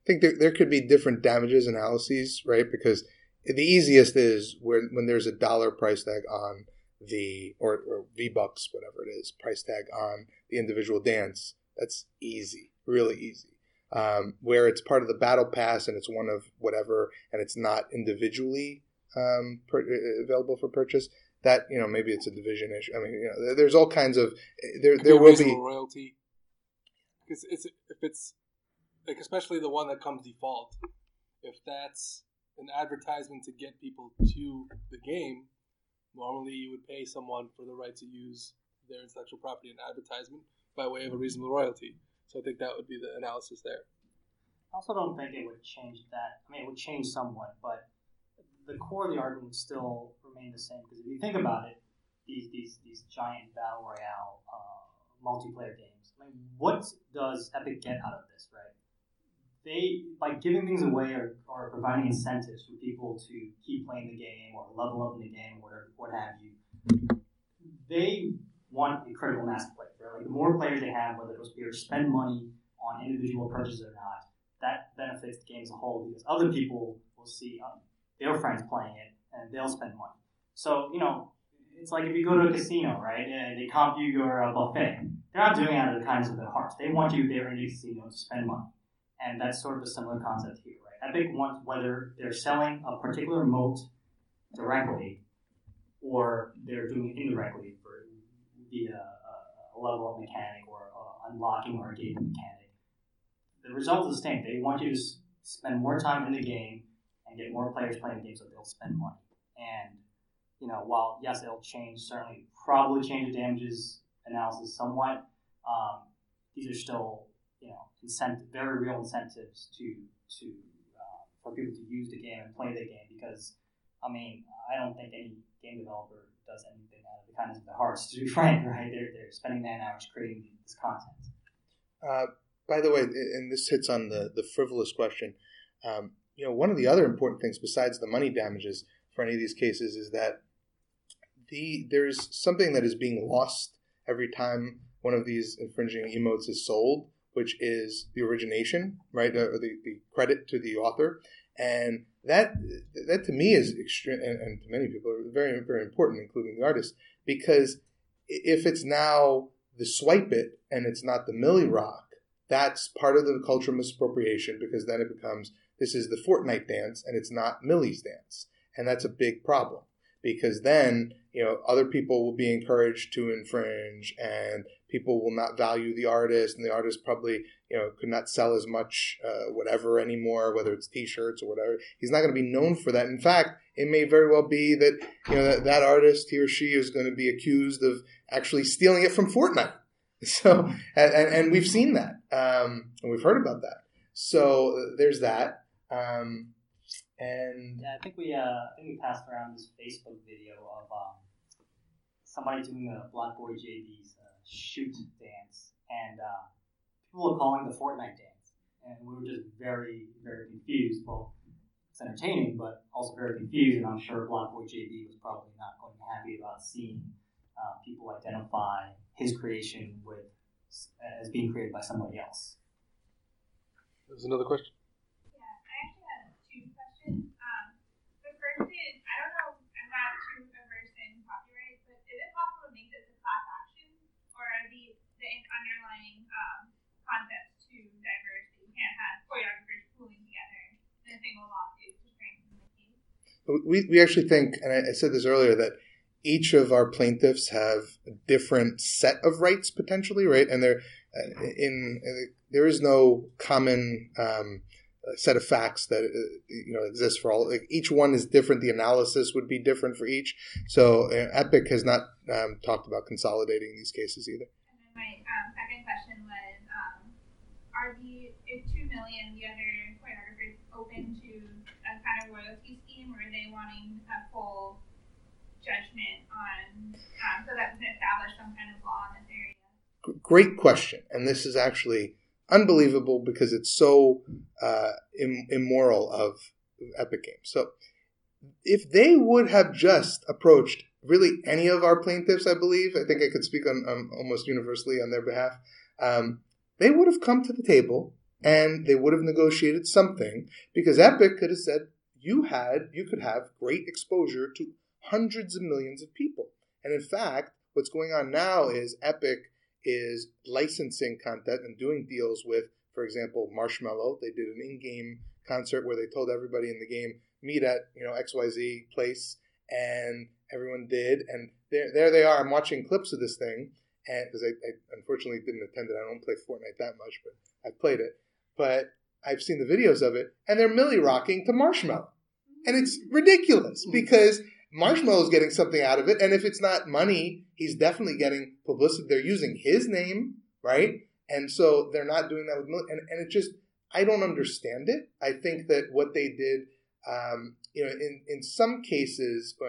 I think there, there could be different damages analyses, right? Because the easiest is when, when there's a dollar price tag on the, or, or V Bucks, whatever it is, price tag on the individual dance. That's easy, really easy. Um, where it's part of the battle pass and it's one of whatever, and it's not individually um, per, uh, available for purchase. That you know maybe it's a division issue. I mean, you know, there's all kinds of there. Could There will be royalty. Because it's if it's like especially the one that comes default, if that's an advertisement to get people to the game, normally you would pay someone for the right to use their intellectual property in advertisement by way of a reasonable royalty. So I think that would be the analysis there. I also don't think it would change that. I mean, it would change somewhat, but the core of the argument would still remain the same. Because if you think about it, these these these giant battle royale uh, multiplayer games. I mean, what does Epic get out of this, right? They by giving things away or, or providing incentives for people to keep playing the game or level up in the game, whatever, what have you. They want a critical mass of players. Right? Like the more players they have, whether those players spend money on individual purchases or not, that benefits the game as a whole because other people will see um, their friends playing it and they'll spend money. So, you know, it's like if you go to a casino, right, and they comp you your uh, buffet. They're not doing it out of the kindness of their hearts. They want you there in the casino to spend money. And that's sort of a similar concept here, right? Epic wants whether they're selling a particular emote directly or they're doing it indirectly for via a, level up mechanic or uh, unlocking or a gating mechanic the result is the same. They want you to spend more time in the game and get more players playing the game, so they'll spend money. And you know, while yes, it'll change, certainly probably change the damages analysis somewhat. Um, these are still you know incentive, very real incentives to to uh, for people to use the game and play the game because I mean I don't think any game developer does anything out of the kindness of their hearts. To be frank, right? They're they're spending man hours creating this content. Uh, by the way, and this hits on the, the frivolous question. Um, you know, one of the other important things besides the money damages for any of these cases is that the there's something that is being lost every time one of these infringing emotes is sold, which is the origination, right? Uh, the, the credit to the author, and that that to me is extreme, and, and to many people very very important, including the artist, because if it's now the swipe it and it's not the Milly Rock, that's part of the cultural misappropriation because then it becomes this is the Fortnite dance and it's not Milly's dance. And that's a big problem because then, you know, other people will be encouraged to infringe and people will not value the artist and the artist probably, you know, could not sell as much uh, whatever anymore, whether it's t-shirts or whatever. He's not going to be known for that. In fact, it may very well be that, you know, that, that artist, he or she is going to be accused of actually stealing it from Fortnite. So, and, and we've seen that, um, and we've heard about that. So there's that, um, and Yeah, I think we uh, I think we passed around this Facebook video of um, somebody doing a BlocBoy JB's uh, shoot dance, and uh, people were calling the Fortnite dance, and we were just very very confused. Well, it's entertaining, but also very confused. And I'm sure BlocBoy JB was probably not going to be happy about seeing uh, people identify his creation with as being created by somebody else. There's another question. Yeah, I actually have two questions. Um, the first is, I don't know, I'm not too averse in copyright, but is it possible to make this a class action, or are the underlying um, concepts too diverse that you can't have choreographers pooling together in a single lawsuit to strengthen the case? We, we actually think, and I, I said this earlier, that each of our plaintiffs have a different set of rights potentially, right? And they're uh, in, there is no common um, set of facts that uh, you know exist for all. Like each one is different. The analysis would be different for each. So uh, Epic has not um, talked about consolidating these cases either. And then my um, second question was, um, are the is two Milly the other choreographers open to a kind of royalty scheme, or are they wanting a full judgment on um, so that we can establish some kind of law in this area? Great question, and this is actually unbelievable because it's so uh, Im- immoral of Epic Games. So, if they would have just approached really any of our plaintiffs, I believe, I think I could speak on um, almost universally on their behalf, um, they would have come to the table and they would have negotiated something because Epic could have said, you had, you could have great exposure to hundreds of millions of people. And in fact, what's going on now is Epic is licensing content and doing deals with, for example, Marshmello. They did an in-game concert where they told everybody in the game meet at you know XYZ place, and everyone did. And there, there they are. I'm watching clips of this thing, and because I, I unfortunately didn't attend it, I don't play Fortnite that much, but I've played it. But I've seen the videos of it, and they're Milly rocking to Marshmello, and it's ridiculous because Marshmello's getting something out of it, and if it's not money, he's definitely getting publicity. They're using his name, right? And so they're not doing that with and and it just I don't understand it. I think that what they did, um, you know, in in some cases uh,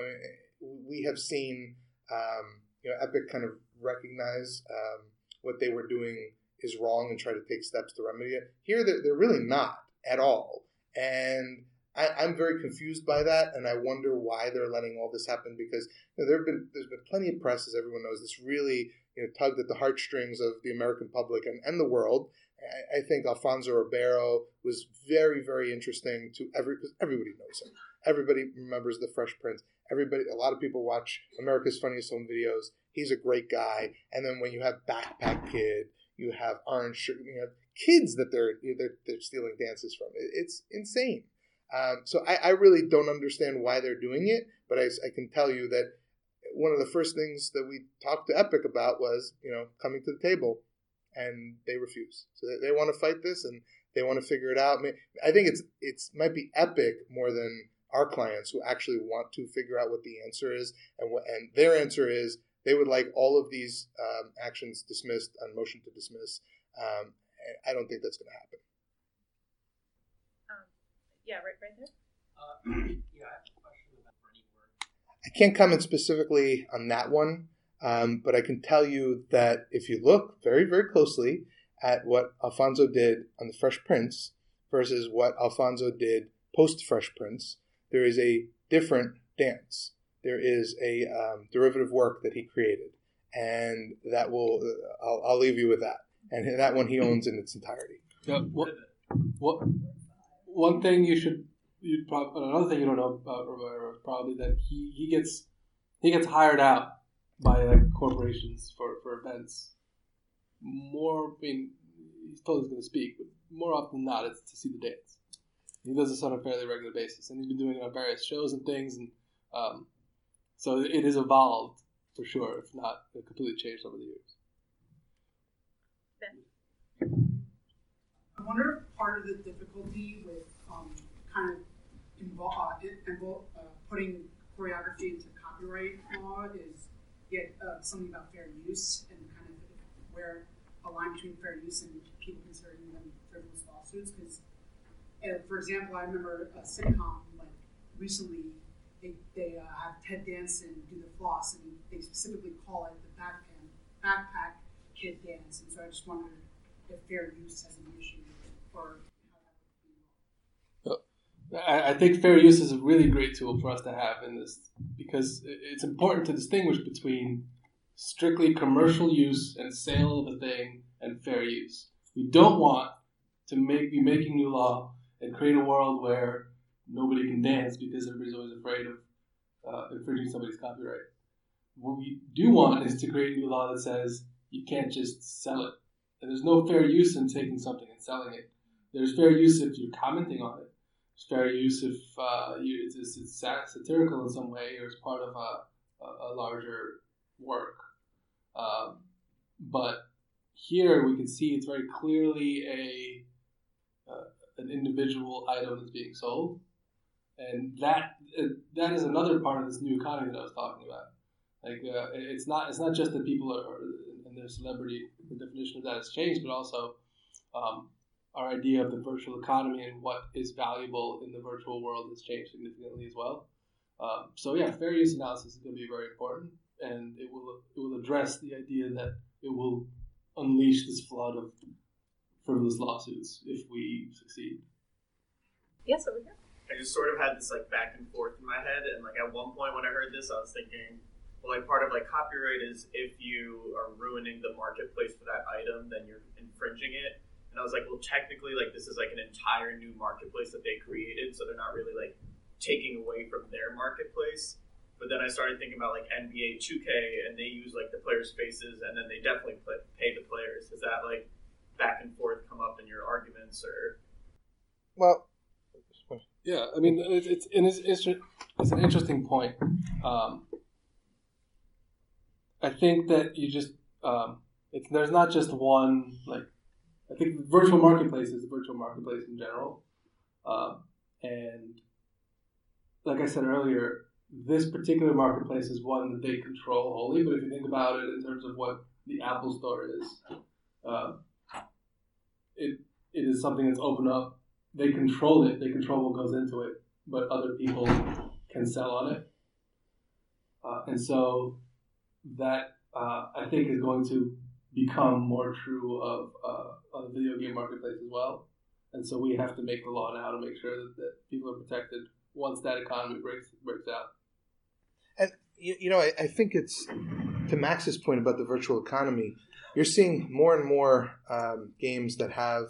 we have seen, um, you know, Epic kind of recognize um, what they were doing is wrong and try to take steps to remedy it. Here, they're, they're really not at all, and I, am very confused by that, and I wonder why they're letting all this happen. Because you know, there have been there's been plenty of press, as everyone knows, this really you know, tugged at the heartstrings of the American public and, and the world. I, I think Alfonso Ribeiro was very very interesting to every because everybody knows him. Everybody remembers the Fresh Prince. Everybody, a lot of people watch America's Funniest Home Videos. He's a great guy. And then when you have Backpack Kid, you have Orange, you have kids that they're they're, they're stealing dances from. It's insane. Um, so I, I, really don't understand why they're doing it, but I, I, can tell you that one of the first things that we talked to Epic about was, you know, coming to the table, and they refuse. So they, they want to fight this and they want to figure it out. I think it's it's might be Epic more than our clients who actually want to figure out what the answer is, and what, and their answer is they would like all of these um, actions dismissed on motion to dismiss. Um, I don't think that's going to happen. Yeah, right, right there. Uh, yeah, I have a question about running work. I can't comment specifically on that one, um, but I can tell you that if you look very, very closely at what Alfonso did on the Fresh Prince versus what Alfonso did post Fresh Prince, there is a different dance. There is a um, derivative work that he created, and that will I'll, I'll, leave you with that. And that one he owns in its entirety. Yeah. What? What? one thing you should you probably another thing you don't know about is probably that he, he gets he gets hired out by like corporations for, for events. More, I mean, he's told he's going to speak, but more often than not, it's to see the dance. He does this on a fairly regular basis, and he's been doing it on various shows and things, and um, so it has evolved for sure, if not completely changed over the years. I wonder if part of the difficulty with um, kind of involve, uh, involve uh, putting choreography into copyright law is yet uh, something about fair use and kind of where a line between fair use and people considering them frivolous lawsuits. Because, uh, for example, I remember a sitcom like recently they, they uh, have Ted Danson do the floss, and they specifically call it the backpack, backpack kid dance. And so I just wondered if fair use has an issue or I, I think fair use is a really great tool for us to have in this because it's important to distinguish between strictly commercial use and sale of a thing and fair use. We don't want to make be making new law and create a world where nobody can dance because everybody's always afraid of uh, infringing somebody's copyright. What we do want is to create a new law that says you can't just sell it. And there's no fair use in taking something and selling it. There's fair use if you're commenting on it. There's fair use if uh, you, it's, it's, satirical in some way or it's part of a, a, larger work. Um, but here we can see it's very clearly a an individual item that's being sold, and that that is another part of this new economy that I was talking about. Like uh, it's not it's not just that people are, are and their celebrity. The definition of that has changed, but also um, our idea of the virtual economy and what is valuable in the virtual world has changed significantly as well. Um, so yeah, fair use analysis is going to be very important, and it will it will address the idea that it will unleash this flood of frivolous lawsuits if we succeed. Yes, over here. I just sort of had this like back and forth in my head, and like at one point when I heard this, I was thinking, well, like part of like copyright is if you are ruining the marketplace for that item, then you're infringing it. And I was like, well, technically, like this is like an entire new marketplace that they created, so they're not really like taking away from their marketplace. But then I started thinking about like NBA 2K, and they use like the players' faces, and then they definitely pay the players. Is that like back and forth come up in your arguments, or? Well, yeah, I mean, it's it's, it's, it's an interesting point. Um, I think that you just um, it's there's not just one like I think virtual marketplace is a virtual marketplace in general. Um, and like I said earlier, this particular marketplace is one that they control wholly. But if you think about it in terms of what the Apple Store is, uh, it it is something that's open up. They control it. They control what goes into it, but other people can sell on it. Uh, and so that uh, I think is going to become more true of uh, the video game marketplace as well. And so we have to make the law now to make sure that, that people are protected once that economy breaks breaks out. And you, you know, I, I, think it's to Max's point about the virtual economy. You're seeing more and more um, games that have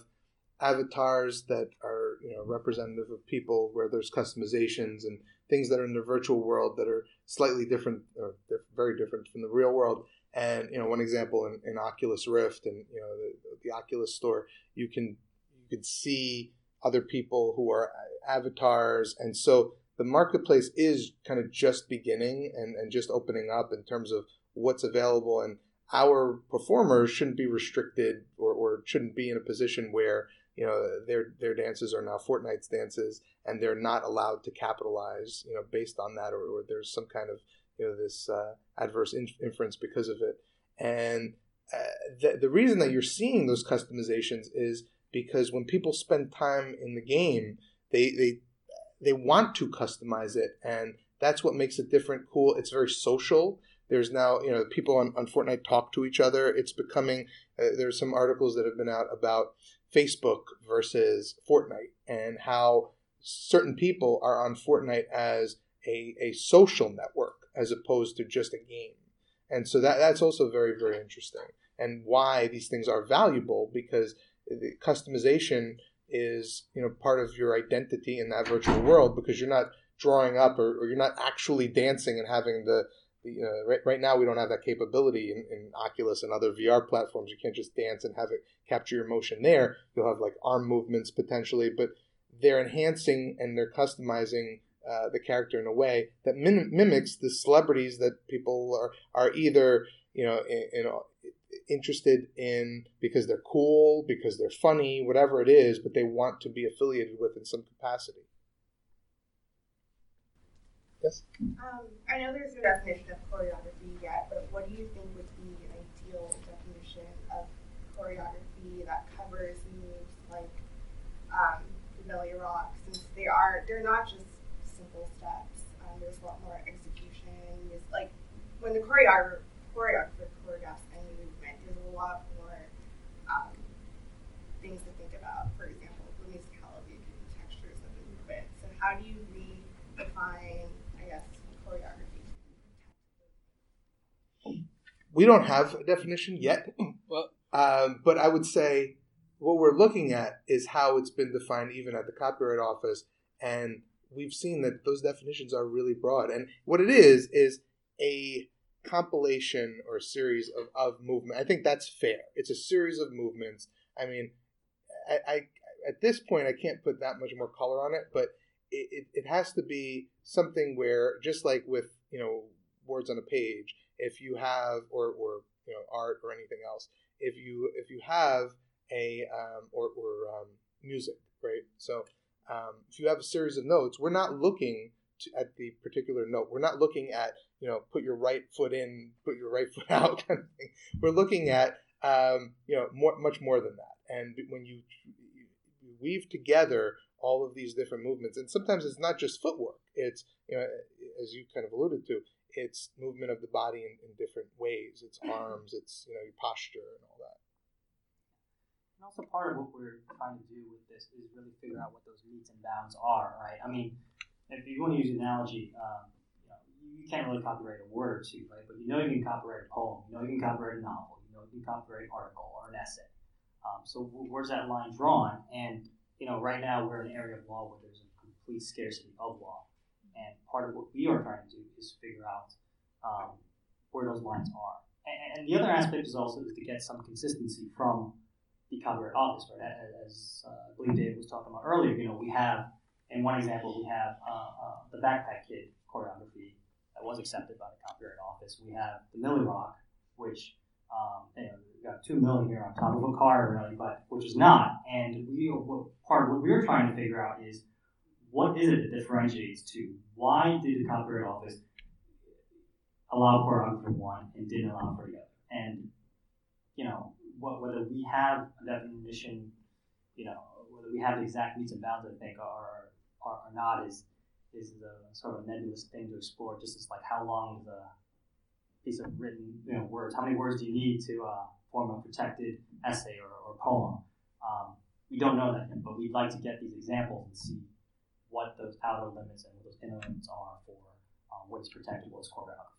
avatars that are you know representative of people, where there's customizations and things that are in the virtual world that are slightly different or very different from the real world. And you know, one example in, in Oculus Rift and you know the, the Oculus Store, you can you can see other people who are avatars, and so the marketplace is kind of just beginning and, and just opening up in terms of what's available and our performers shouldn't be restricted or, or shouldn't be in a position where you know their their dances are now Fortnite's dances and they're not allowed to capitalize you know based on that or, or there's some kind of you know this uh, adverse in- inference because of it. And uh, the the reason that you're seeing those customizations is because when people spend time in the game, they they they want to customize it, and that's what makes it different, cool. It's very social. There's now, you know, people on, on Fortnite talk to each other. It's becoming, uh, there's some articles that have been out about Facebook versus Fortnite and how certain people are on Fortnite as a, a social network as opposed to just a game. And so that that's also very very interesting and why these things are valuable because the customization is you know part of your identity in that virtual world because you're not drawing up or, or you're not actually dancing and having the, the uh, right, right now we don't have that capability in, in Oculus and other VR platforms you can't just dance and have it capture your motion there you'll have like arm movements potentially but they're enhancing and they're customizing uh, the character in a way that mim- mimics the celebrities that people are are either you know in, in, interested in because they're cool, because they're funny, whatever it is, but they want to be affiliated with in some capacity. Yes. Um, I know there's no definition of choreography yet, but what do you think would be an ideal definition of choreography that covers moves like um, Milly Rock, since they are they're not just simple steps. Um, there's a lot more execution. There's like when the choreographer choreographer choreographs any movement, there's a lot more um, things to think about. For example, the musicality and the textures of the movement. So we don't have a definition yet. Well, Um, but I would say what we're looking at is how it's been defined even at the Copyright Office, and we've seen that those definitions are really broad. And what it is is a compilation or a series of, of movement. I think that's fair. It's a series of movements. I mean, I, I at this point I can't put that much more color on it, but it, it, it has to be something where just like with you know words on a page, if you have or or you know art or anything else, if you if you have a um, or or um, music, right? So um, if you have a series of notes, we're not looking to, at the particular note. We're not looking at you know put your right foot in, put your right foot out kind of thing. We're looking at um, you know more, much more than that. And when you, you weave together all of these different movements, and sometimes it's not just footwork. It's you know as you kind of alluded to, it's movement of the body in, in different ways. It's arms, it's you know your posture and all that. And also part of what we're trying to do with this is really figure out what those metes and bounds are, right? I mean, if you want to use an analogy, um, you know, you can't really copyright a word or two, right? But you know you can copyright a poem, you know you can copyright a novel, you know you can copyright an article or an essay. Um, so where's that line drawn? And you know, right now we're in an area of law where there's a complete scarcity of law, and part of what we are trying to do is figure out um, where those lines are. And, and the other aspect is also to get some consistency from the Copyright Office, right? As uh, I believe Dave was talking about earlier, you know, we have, in one example, we have uh, uh, the Backpack Kid choreography that was accepted by the Copyright Office. We have the Milly Rock, which, um, you know, we've got two Milly here on top of a car, really, but which is not. And we, part of what we're trying to figure out is what is it that differentiates two? why did the Copyright Office allow choreography for one and didn't allow for the other? And you know, what, whether we have a definition, you know, whether we have the exact metes and bounds, I think, are, are, not is is the sort of a nebulous thing to explore. Just as like how long is a piece of written, you know, words? How many words do you need to uh, form a protected essay or, or poem? Um, we don't know that but we'd like to get these examples and see what those outer limits and what those inner limits are for um, what is protected, what is choreography.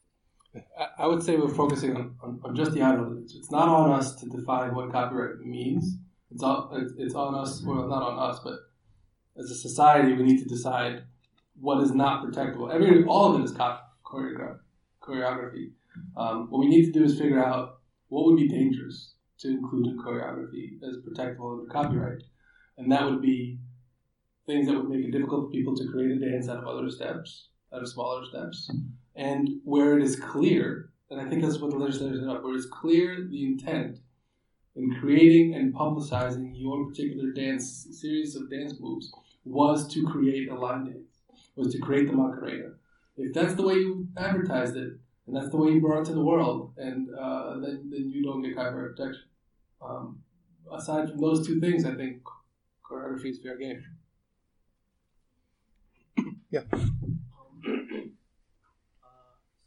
I, would say we're focusing on, on, on just the outer limits. It's not on us to define what copyright means. It's all, it's, on us, well, not on us, but as a society, we need to decide what is not protectable. Every all of it is cop, choreography. choreography. Um, what we need to do is figure out what would be dangerous to include in choreography as protectable under copyright, and that would be things that would make it difficult for people to create a dance out of other steps, out of smaller steps, and where it is clear. And I think that's what the legislators said, where it's clear the intent in creating and publicizing your particular dance series of dance moves was to create a line dance, was to create the Macarena. If that's the way you advertised it, and that's the way you brought it to the world, and uh, then, then you don't get copyright protection. Um, aside from those two things, I think choreography is fair game. Yeah.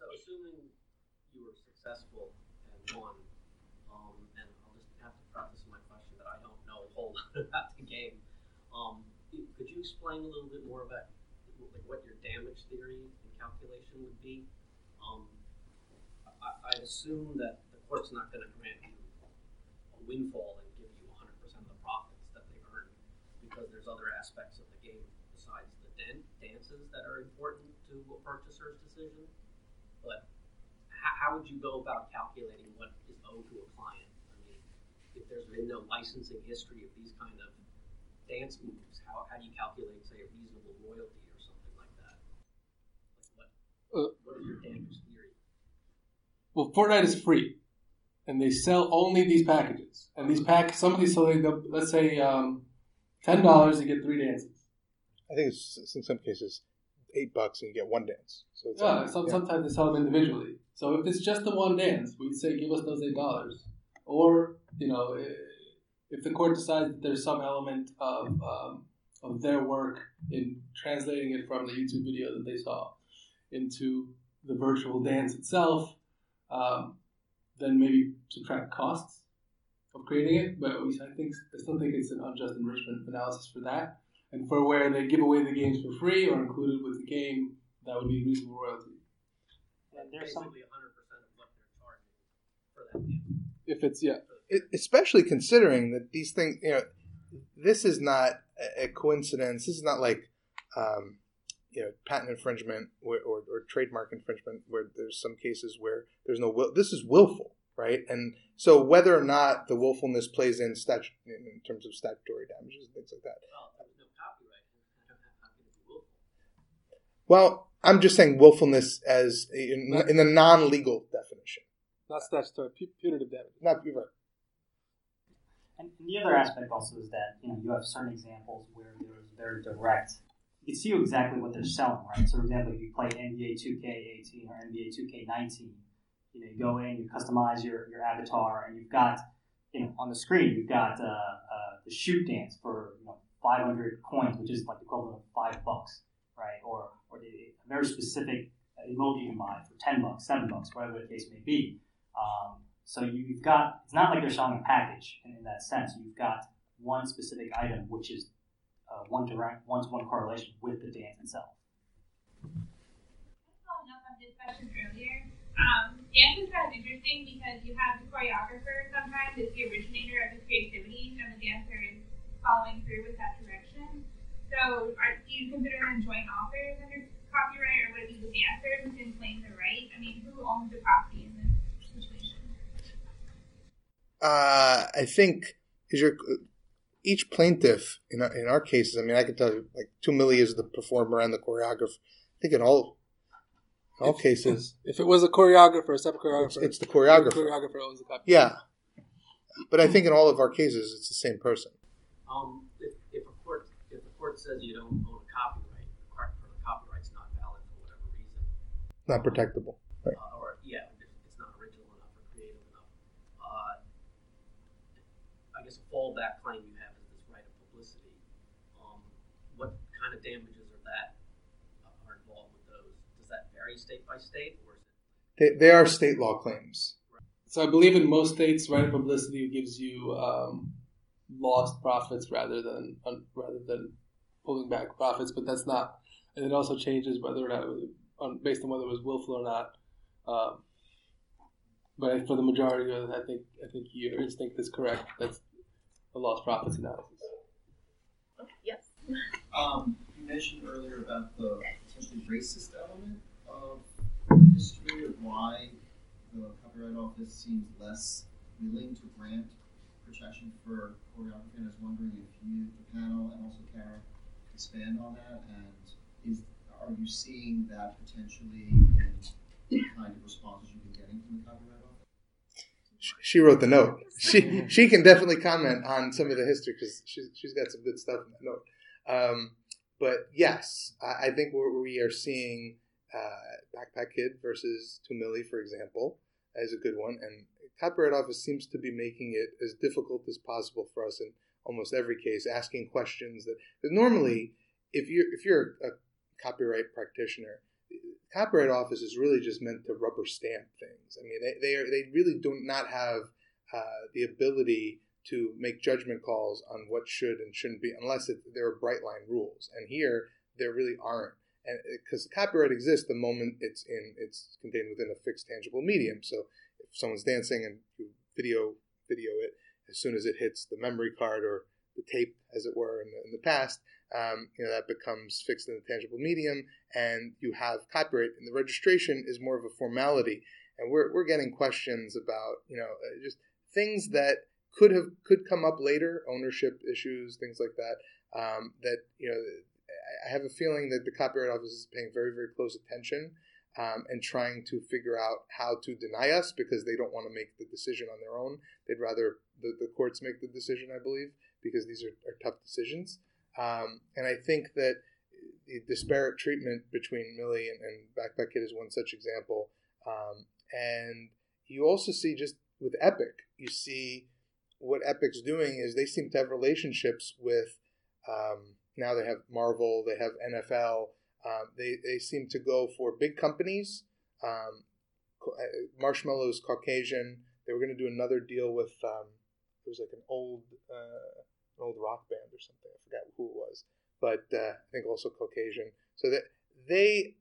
So assuming you were successful and won, um, and I'll just have to preface my question that I don't know a whole lot about the game. Um, could you explain a little bit more about like what your damage theory and calculation would be? Um, I, I assume that the court's not going to grant you a windfall and give you 100% of the profits that they've earned because there's other aspects of the game besides the dan- dances that are important to a purchaser's decision. But how, how would you go about calculating what is owed to a client? I mean, if there's been no licensing history of these kind of dance moves, how, how do you calculate, say, a reasonable royalty or something like that? Like what, Uh, what is your damage theory? Well, Fortnite is free, and they sell only these packages. And these pack, some of these, so they, let's say um, ten dollars, you get three dances. I think it's in some cases eight bucks and you get one dance. So it's Yeah, some, sometimes they sell them individually. So if it's just the one dance, we'd say give us those eight dollars. Or you know, if the court decides that there's some element of um, of their work in translating it from the YouTube video that they saw into the virtual dance itself, um, then maybe subtract costs of creating it. But we, I think I still think it's an unjust enrichment analysis for that. And for where they give away the games for free or included with the game, that would be reasonable royalty. And there's some 100% of what they're charging for that deal. If it's yeah, it, especially considering that these things, you know, this is not a, a coincidence. This is not like, um, you know, patent infringement or, or, or, trademark infringement where there's some cases where there's no will. This is willful, right? And so whether or not the willfulness plays in statu- in terms of statutory damages and things like that. Well, there was no copyright. How can it be willful? Well, I'm just saying willfulness as in, in the non-legal definition. Not statutory, punitive damage. Not you're right. And the other aspect also is that you know you have certain examples where there's very direct. You can see exactly what they're selling, right? So, for example, if you play NBA 2K18 or NBA 2K19, you know, you go in, you customize your, your avatar, and you've got, you know, on the screen, you've got uh, uh, the shoot dance for you know 500 coins, which is like the equivalent of five bucks, right? Or or the, a very specific emote you can buy for 10 bucks, seven bucks, whatever the case may be. Um, so you've got, it's not like they're selling a package in, in that sense. You've got one specific item, which is uh, one direct, one to one correlation with the dance itself. Following up on question earlier, um, dance is kind of interesting because you have the choreographer sometimes is the originator of the creativity, and the dancer is following through with that direction. So, are, do you consider them joint authors under copyright, or would it be the dancer who can claim the right? I mean, who owns the property in this situation? Uh, I think is your each plaintiff in our, in our cases. I mean, I can tell you, like two Milly is the performer and the choreographer. I think in all all if, cases, if it was a choreographer, a separate choreographer, it's, it's the choreographer. The choreographer owns the copyright. Yeah, but I think in all of our cases, it's the same person. Um, if, if a court if the court says you don't own a copyright, the copyright's not valid for whatever reason, not protectable, right? Uh, or yeah, it's not original enough or creative enough. Uh, I guess a fallback claim you have is this right of publicity. Um, what kind of damages are that uh, are involved with those? Does that vary state by state, or is They, it? they are state law claims. So I believe in most states, right of publicity gives you um, lost profits rather than um, rather than pulling back profits, but that's not. And it also changes whether or not, on, based on whether it was willful or not. Um, but for the majority of it, I think I think your instinct is correct. That's a lost profits analysis. Yes. Um, you mentioned earlier about the potentially racist element of history of why the Copyright Office seems less willing to grant protection for choreography. And I was wondering if you, the panel, and also Kara, expand on that. And is are you seeing that potentially in the kind of responses you've been getting from the Copyright Office? She wrote the note. She she can definitely comment on some of the history because she's she's got some good stuff in that note. Um, but yes, I, I think what we are seeing uh, Backpack Kid versus Two Milly, for example, is a good one. And Copyright Office seems to be making it as difficult as possible for us in almost every case, asking questions that normally, if you're if you're a copyright practitioner, Copyright Office is really just meant to rubber stamp things. I mean, they they, are, they really do not have uh, the ability to make judgment calls on what should and shouldn't be unless it, there are bright line rules. And here, there really aren't. And because copyright exists the moment it's in, it's contained within a fixed tangible medium. So if someone's dancing and you video video it, as soon as it hits the memory card or the tape, as it were, in the, in the past, um, you know that becomes fixed in the tangible medium, and you have copyright. And the registration is more of a formality. And we're we're getting questions about you know uh, just things that could have could come up later, ownership issues, things like that. Um, that you know, I have a feeling that the Copyright Office is paying very very close attention um, and trying to figure out how to deny us because they don't want to make the decision on their own. They'd rather the, the courts make the decision, I believe, because these are, are tough decisions. Um, and I think that the disparate treatment between Milly and, and Backpack Kid is one such example. Um, and you also see just with Epic, you see what Epic's doing is they seem to have relationships with. Um, now they have Marvel, they have NFL. Um, they they seem to go for big companies. Um, Marshmello's Caucasian. They were going to do another deal with. Um, it was like an old uh, an old rock band or something. I forgot who it was, but uh, I think also Caucasian. So that they,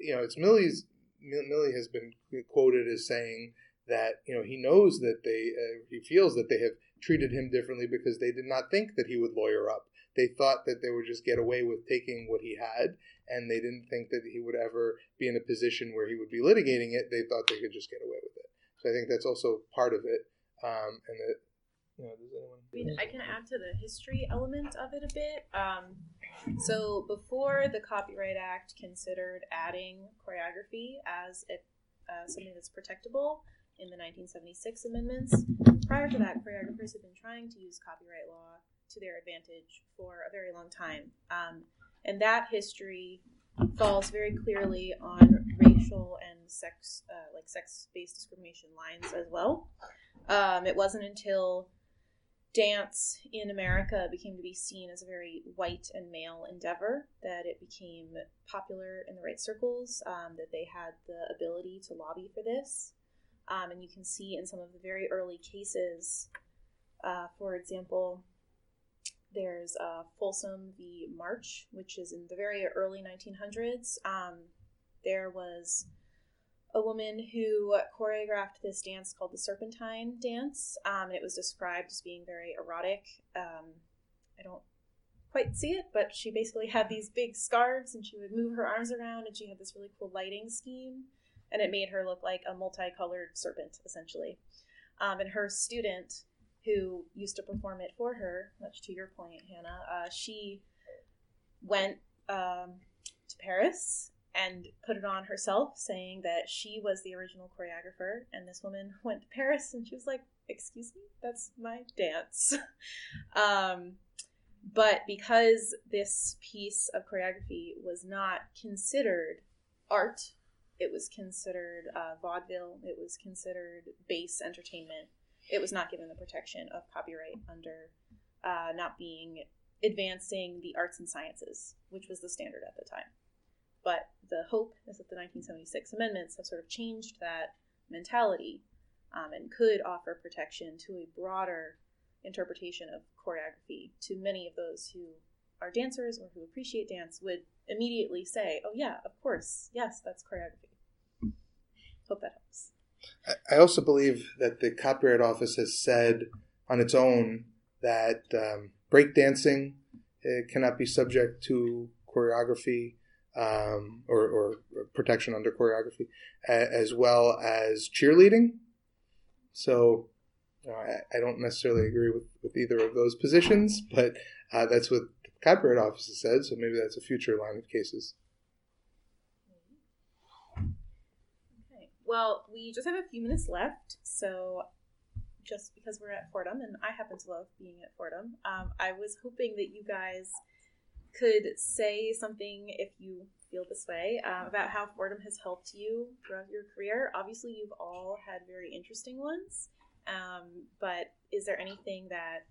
you know, it's Milly's. Millie has been quoted as saying that you know he knows that they uh, he feels that they have treated him differently because they did not think that he would lawyer up. They thought that they would just get away with taking what he had, and they didn't think that he would ever be in a position where he would be litigating it. They thought they could just get away with it. So I think that's also part of it. Um, and that, you know? I mean, I can add to the history element of it a bit. Um, so before the Copyright Act considered adding choreography as a, uh, something that's protectable in the 1976 amendments, prior to that, choreographers had been trying to use copyright law to their advantage for a very long time. Um, and that history falls very clearly on racial and sex, uh, like sex-based discrimination lines as well. Um, it wasn't until dance in America became to be seen as a very white and male endeavor that it became popular in the right circles, um, that they had the ability to lobby for this. Um, and you can see in some of the very early cases, uh, for example, there's uh, Folsom v. March, which is in the very early 1900s. Um, there was a woman who choreographed this dance called the Serpentine Dance. Um, it was described as being very erotic. Um, I don't quite see it, but she basically had these big scarves and she would move her arms around and she had this really cool lighting scheme and it made her look like a multicolored serpent, essentially. Um, and her student, who used to perform it for her, much to your point, Hannah, uh, she went um, to Paris and put it on herself, saying that she was the original choreographer. And this woman went to Paris and she was like, Excuse me, that's my dance. um, but because this piece of choreography was not considered art, it was considered uh, vaudeville, it was considered base entertainment, it was not given the protection of copyright under uh, not being advancing the arts and sciences, which was the standard at the time. But the hope is that the 1976 amendments have sort of changed that mentality um, and could offer protection to a broader interpretation of choreography to many of those who are dancers or who appreciate dance would immediately say, oh, yeah, of course, yes, that's choreography. Hope that helps. I also believe that the Copyright Office has said on its own that um, breakdancing uh, cannot be subject to choreography um, or, or, protection under choreography, as well as cheerleading. So you know, I, I, don't necessarily agree with, with either of those positions, but uh, that's what the Copyright Office has said, so maybe that's a future line of cases. Okay. Well, we just have a few minutes left, so just because we're at Fordham, and I happen to love being at Fordham, um, I was hoping that you guys could say something if you feel this way uh, about how Fordham has helped you throughout your career. Obviously, you've all had very interesting ones, um, but is there anything that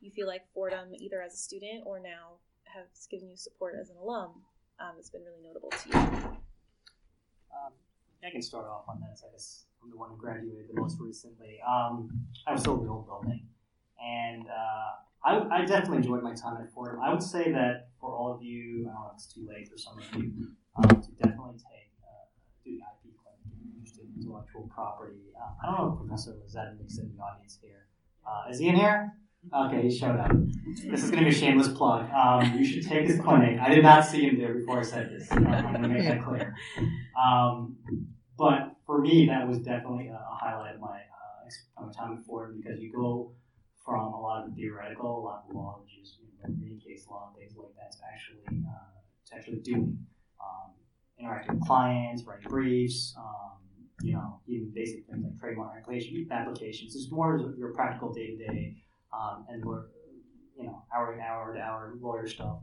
you feel like Fordham, either as a student or now, has given you support as an alum um, that's been really notable to you? Um, I can start off on this. I guess I'm the one who graduated the most recently. Um, I was still in the old building, and uh, I, I, definitely enjoyed my time at Fordham. I would say that for all of you, I don't know if it's too late for some of you, um, to definitely take uh, do the IP clinic interested in intellectual property. Uh, I don't know if Professor Lizette is in the audience here. Uh, is he in here? Okay, he showed up. This is going to be a shameless plug. Um, you should take his clinic. I did not see him there before I said this. I'm going to make that clear. Um, but for me, that was definitely a highlight of my, uh, my time at Fordham because you go from a lot of the theoretical, a lot of law, which is you know, reading case law and things like that, to actually uh, to actually doing, um, interacting with clients, writing briefs, um, you know, even basic things like trademark applications. It's more of your practical day to day, and more, you know, hour to hour to hour lawyer stuff.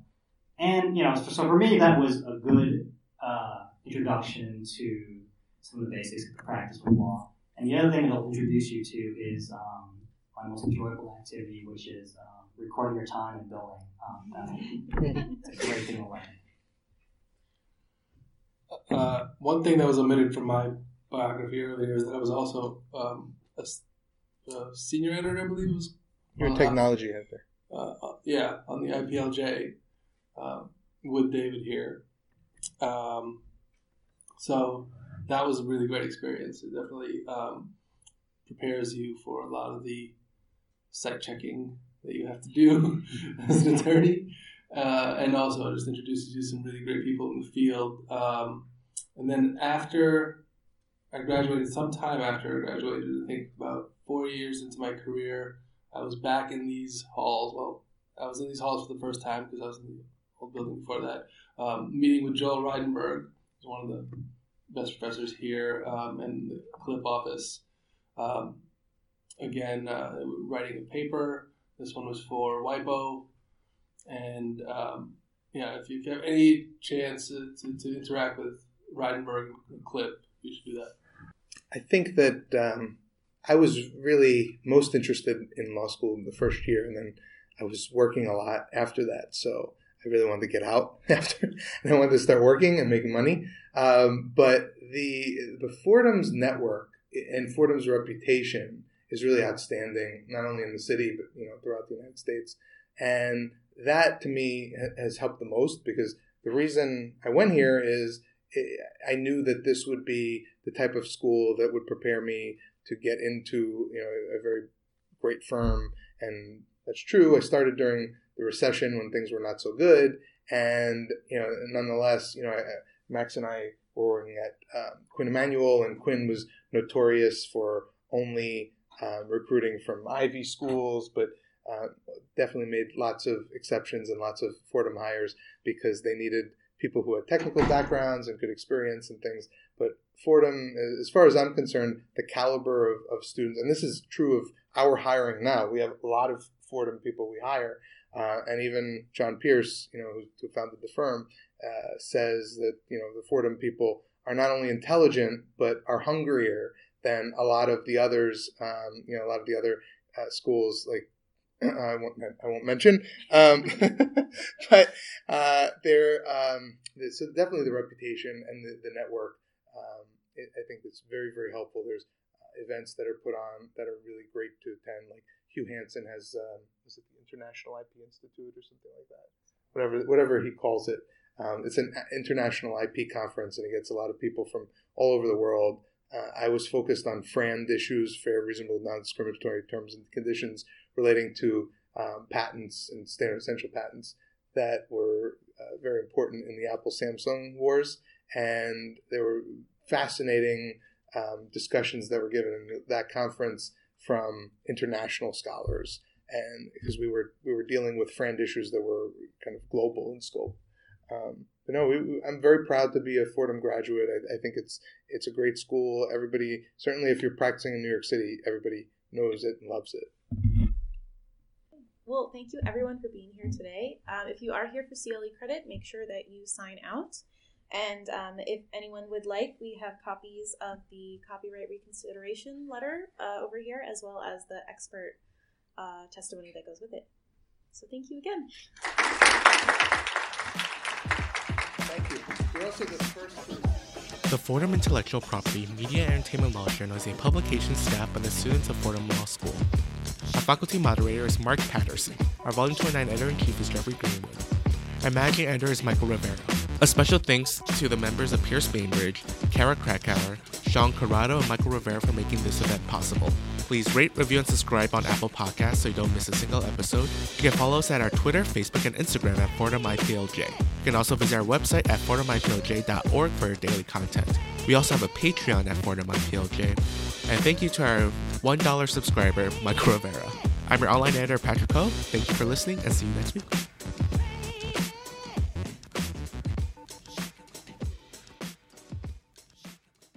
And you know, so, so for me, that was a good uh, introduction to some of the basics of the practice of law. And the other thing it'll introduce you to is um, my most enjoyable activity, which is um, recording your time and billing. Um, that's a great thing to learn. Uh, one thing that was omitted from my biography earlier is that I was also um, a, a, senior editor, I believe was. You're a technology editor. Uh, uh, yeah, on the IPLJ um, with David here. Um, so that was a really great experience. It definitely um, prepares you for a lot of the cite checking that you have to do as an attorney, uh, and also just introduces you to some really great people in the field. Um, and then after I graduated, sometime after I graduated, I think about four years into my career, I was back in these halls. Well, I was in these halls for the first time because I was in the old building before that, um, meeting with Joel Reidenberg, who's one of the best professors here, um, in the CLIP office. Um, again, uh, writing a paper. This one was for WIPO. And um, yeah, if you have any chance to, to, to interact with Reidenberg CLIP, you should do that. I think that um, I was really most interested in law school in the first year, and then I was working a lot after that. So I really wanted to get out after, and I wanted to start working and making money. Um, but the the Fordham's network and Fordham's reputation is really outstanding, not only in the city but you know throughout the United States. And that to me has helped the most because the reason I went here is I knew that this would be the type of school that would prepare me to get into you know a very great firm, and that's true. I started during the recession when things were not so good, and you know nonetheless, you know Max and I were working at um, Quinn Emanuel, and Quinn was notorious for only uh, recruiting from Ivy schools, but uh, definitely made lots of exceptions and lots of Fordham hires because they needed people who had technical backgrounds and good experience and things. But Fordham, as far as I'm concerned, the caliber of, of students, and this is true of our hiring now. We have a lot of Fordham people we hire, uh, and even John Pierce, you know, who, who founded the firm, uh, says that you know the Fordham people are not only intelligent but are hungrier than a lot of the others. Um, you know, a lot of the other uh, schools like I won't I won't mention, um, but uh, they're um, so definitely the reputation and the, the network. Um, it, I think it's very very helpful. There's uh, events that are put on that are really great to attend. Like Hugh Hansen has, um, is it the International IP Institute or something like that? Whatever whatever he calls it. Um, it's an international IP conference, and it gets a lot of people from all over the world. Uh, I was focused on FRAND issues, fair, reasonable, non-discriminatory terms and conditions relating to um, patents and standard essential patents that were uh, very important in the Apple Samsung wars. And there were fascinating um, discussions that were given in that conference from international scholars. And because we were we were dealing with FRAND issues that were kind of global in scope. Um, but no, we, I'm very proud to be a Fordham graduate. I, I, think it's it's a great school. Everybody, certainly if you're practicing in New York City, everybody knows it and loves it. Well, thank you everyone for being here today. Um, if you are here for CLE credit, make sure that you sign out. And um, if anyone would like, we have copies of the copyright reconsideration letter uh, over here, as well as the expert uh, testimony that goes with it. So thank you again. Thank you. You're also the first. The Fordham Intellectual Property Media and Entertainment Law Journal is a publication staffed by the students of Fordham Law School. Our faculty moderator is Mark Patterson. Our Volume 29 editor in chief is Jeffrey Greenwood. Our managing editor is Michael Rivera. A special thanks to the members of Pierce Bainbridge, Kara Krakauer, Sean Corrado, and Michael Rivera for making this event possible. Please rate, review, and subscribe on Apple Podcasts so you don't miss a single episode. You can follow us at our Twitter, Facebook, and Instagram at FordhamIPLJ. You can also visit our website at FordhamIPLJ.org for daily content. We also have a Patreon at FordhamIPLJ. And thank you to our $1 subscriber, Michael Rivera. I'm your online editor, Patrick Ho. Thank you for listening and see you next week.